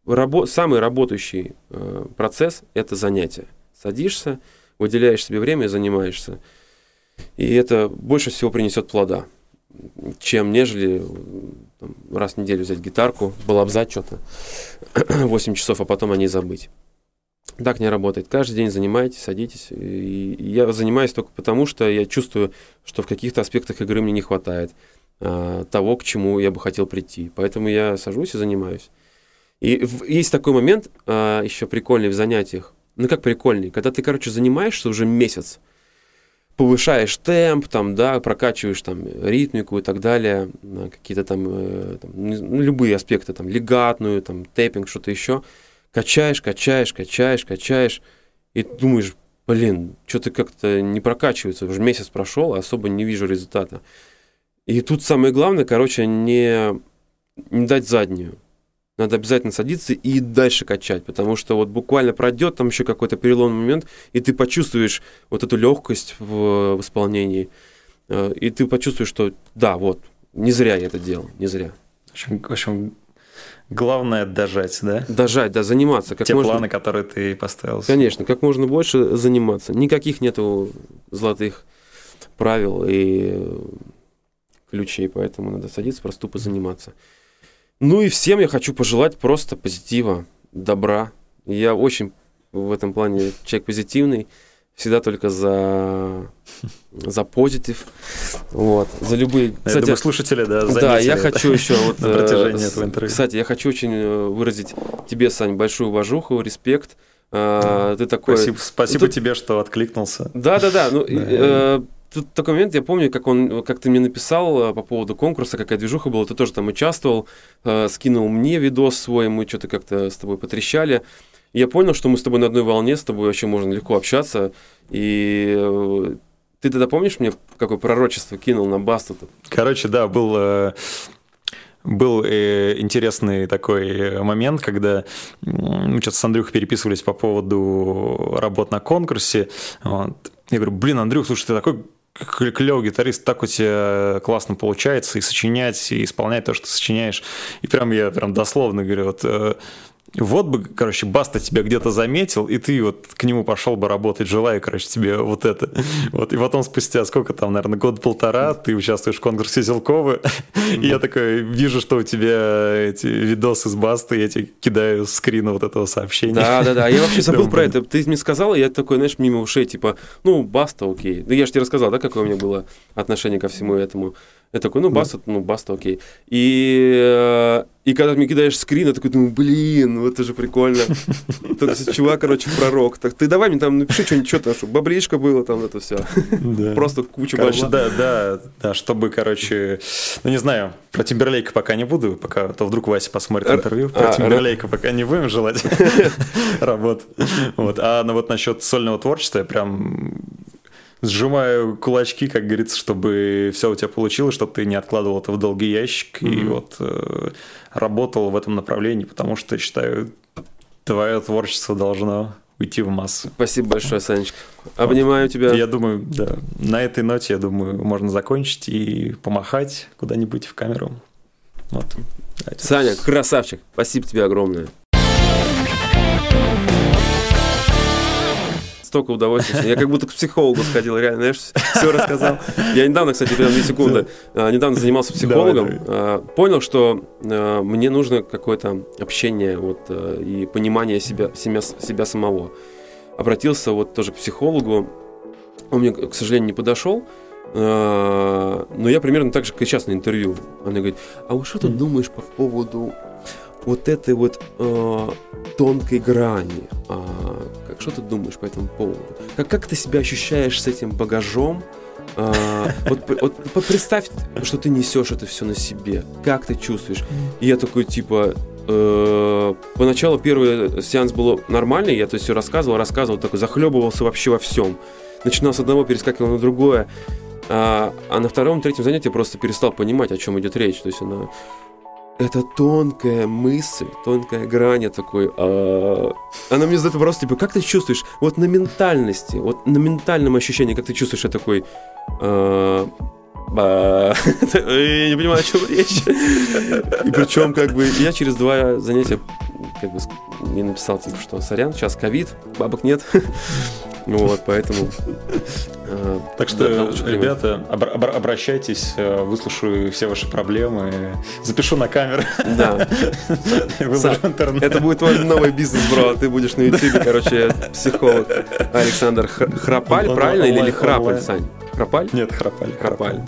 рабо- самый работающий э, процесс – это занятие. Садишься, выделяешь себе время и занимаешься. И это больше всего принесет плода, чем нежели э, там, раз в неделю взять гитарку, балабзать что-то 8 часов, а потом о ней забыть. Так не работает. Каждый день занимайтесь, садитесь. И я занимаюсь только потому, что я чувствую, что в каких-то аспектах игры мне не хватает а, того, к чему я бы хотел прийти. Поэтому я сажусь и занимаюсь. И в- есть такой момент а, еще прикольный в занятиях. Ну как прикольный? Когда ты, короче, занимаешься уже месяц, повышаешь темп, там, да, прокачиваешь там ритмику и так далее, какие-то там, э, там, ну, любые аспекты, там, легатную, там, тэппинг, что-то еще, качаешь, качаешь, качаешь, качаешь, и думаешь, блин, что-то как-то не прокачивается, уже месяц прошел, а особо не вижу результата. И тут самое главное, короче, не, не дать заднюю. Надо обязательно садиться и дальше качать, потому что вот буквально пройдет там еще какой-то переломный момент, и ты почувствуешь вот эту легкость в, в исполнении, Э, и ты почувствуешь, что да, вот, не зря я это делал, не зря.
В общем, в общем, главное дожать, да?
Дожать, да, заниматься. Как
Те
можно...
планы, которые ты поставил.
Конечно, как можно больше заниматься. Никаких нету золотых правил и ключей, поэтому надо садиться, просто тупо заниматься. Ну и всем я хочу пожелать просто позитива, добра. Я очень в этом плане человек позитивный, всегда только за, за позитив, вот, за любые...
Я думаю, слушатели, да,
Да, я хочу еще вот...
на протяжении
э,
этого интервью.
Кстати, я хочу очень э, выразить тебе, Сань, большую уважуху, респект. А, Ты такой...
Спасибо, спасибо
Тут-
тебе, что откликнулся.
да, да, да. Ну, и, э, тут такой момент, я помню, как он, как ты мне написал э, по поводу конкурса, какая движуха была, ты тоже там участвовал, э, скинул мне видос свой, мы что-то как-то с тобой потрещали. Я понял, что мы с тобой на одной волне, с тобой вообще можно легко общаться. И э, ты тогда помнишь мне, какое пророчество кинул на басту?
Короче, да, был, э, был интересный такой момент, когда мы что-то с Андрюхой переписывались по поводу работ на конкурсе. Вот. Я говорю, блин, Андрюх, слушай, ты такой клевый гитарист, так у тебя классно получается и сочинять, и исполнять то, что ты сочиняешь. И прям я прям дословно говорю, вот э, вот бы, короче, Баста тебя где-то заметил, и ты вот к нему пошел бы работать, желаю, короче, тебе вот это. Вот, и потом спустя сколько там, наверное, год-полтора ты участвуешь в конкурсе Зелковы, и я такой вижу, что у тебя эти видосы с Басты, я тебе кидаю скрины вот этого сообщения.
Да, да, да. Я вообще забыл про это. Ты мне сказал, и я такой, знаешь, мимо ушей, типа, ну, баста, окей. Да я же тебе рассказал, да, какое у меня было отношение ко всему этому. Я такой, ну, баста, ну, баста, окей. И, э, и когда ты мне кидаешь скрин, я такой думаю, блин, ну это же прикольно. Есть чувак, короче, пророк. Так ты давай мне там напиши что-нибудь, что там, чтобы бабричка было, там это все. Просто куча
Короче, да, да, да, чтобы, короче, ну не знаю, про Тимберлейка пока не буду, пока а то вдруг Вася посмотрит интервью. Про
а,
Тимберлейка пока не будем желать работ. Вот. А ну, вот насчет сольного творчества я прям сжимаю кулачки, как говорится, чтобы все у тебя получилось, чтобы ты не откладывал это в долгий ящик и
Мгм.
вот э, работал в этом направлении, потому что, считаю, твое творчество должно уйти в массу.
Спасибо большое, Санечка. Обнимаю тебя.
Я думаю, да, на этой ноте, я думаю, можно закончить и помахать куда-нибудь в камеру. Вот.
Саня, красавчик. Спасибо тебе огромное. Столько удовольствия. Я как будто к психологу сходил, реально, знаешь, все рассказал. Я недавно, кстати, прям две секунды, а, недавно занимался психологом, а, понял, что а, мне нужно какое-то общение вот, а, и понимание себя, себя, себя самого. Обратился вот тоже к психологу, он мне, к сожалению, не подошел, но я примерно так же, как и сейчас на интервью. Она говорит, а вот что ты думаешь по поводу вот этой вот э, тонкой грани? А, как, что ты думаешь по этому поводу? Как, как ты себя ощущаешь с этим багажом? А, вот, вот представь, что ты несешь это все на себе. Как ты чувствуешь? И я такой, типа, э, поначалу первый сеанс был нормальный, я то есть все рассказывал, рассказывал, такой захлебывался вообще во всем. Начинал с одного, перескакивал на другое. А, а на втором, третьем занятии я просто перестал понимать, о чем идет речь. То есть она... Это тонкая мысль, тонкая грань я такой. а, Она мне задает вопрос, типа, как ты чувствуешь? Вот на ментальности, вот на ментальном ощущении, как ты чувствуешь, я такой... а. Я не понимаю, о чем речь. И причем, как бы, я через два занятия как бы мне написал, типа, что сорян, сейчас ковид, бабок нет. Вот, поэтому...
э, Так что, ребята, обра- обра- обращайтесь, э, выслушаю все ваши проблемы, запишу на камеру.
Да.
Интернет.
Это будет твой новый бизнес, бро. Ты будешь на YouTube, короче, психолог. Александр Храпаль, правильно? Или, Храпаль. Сань? Храпаль?
Нет, храпаль.
Храпаль.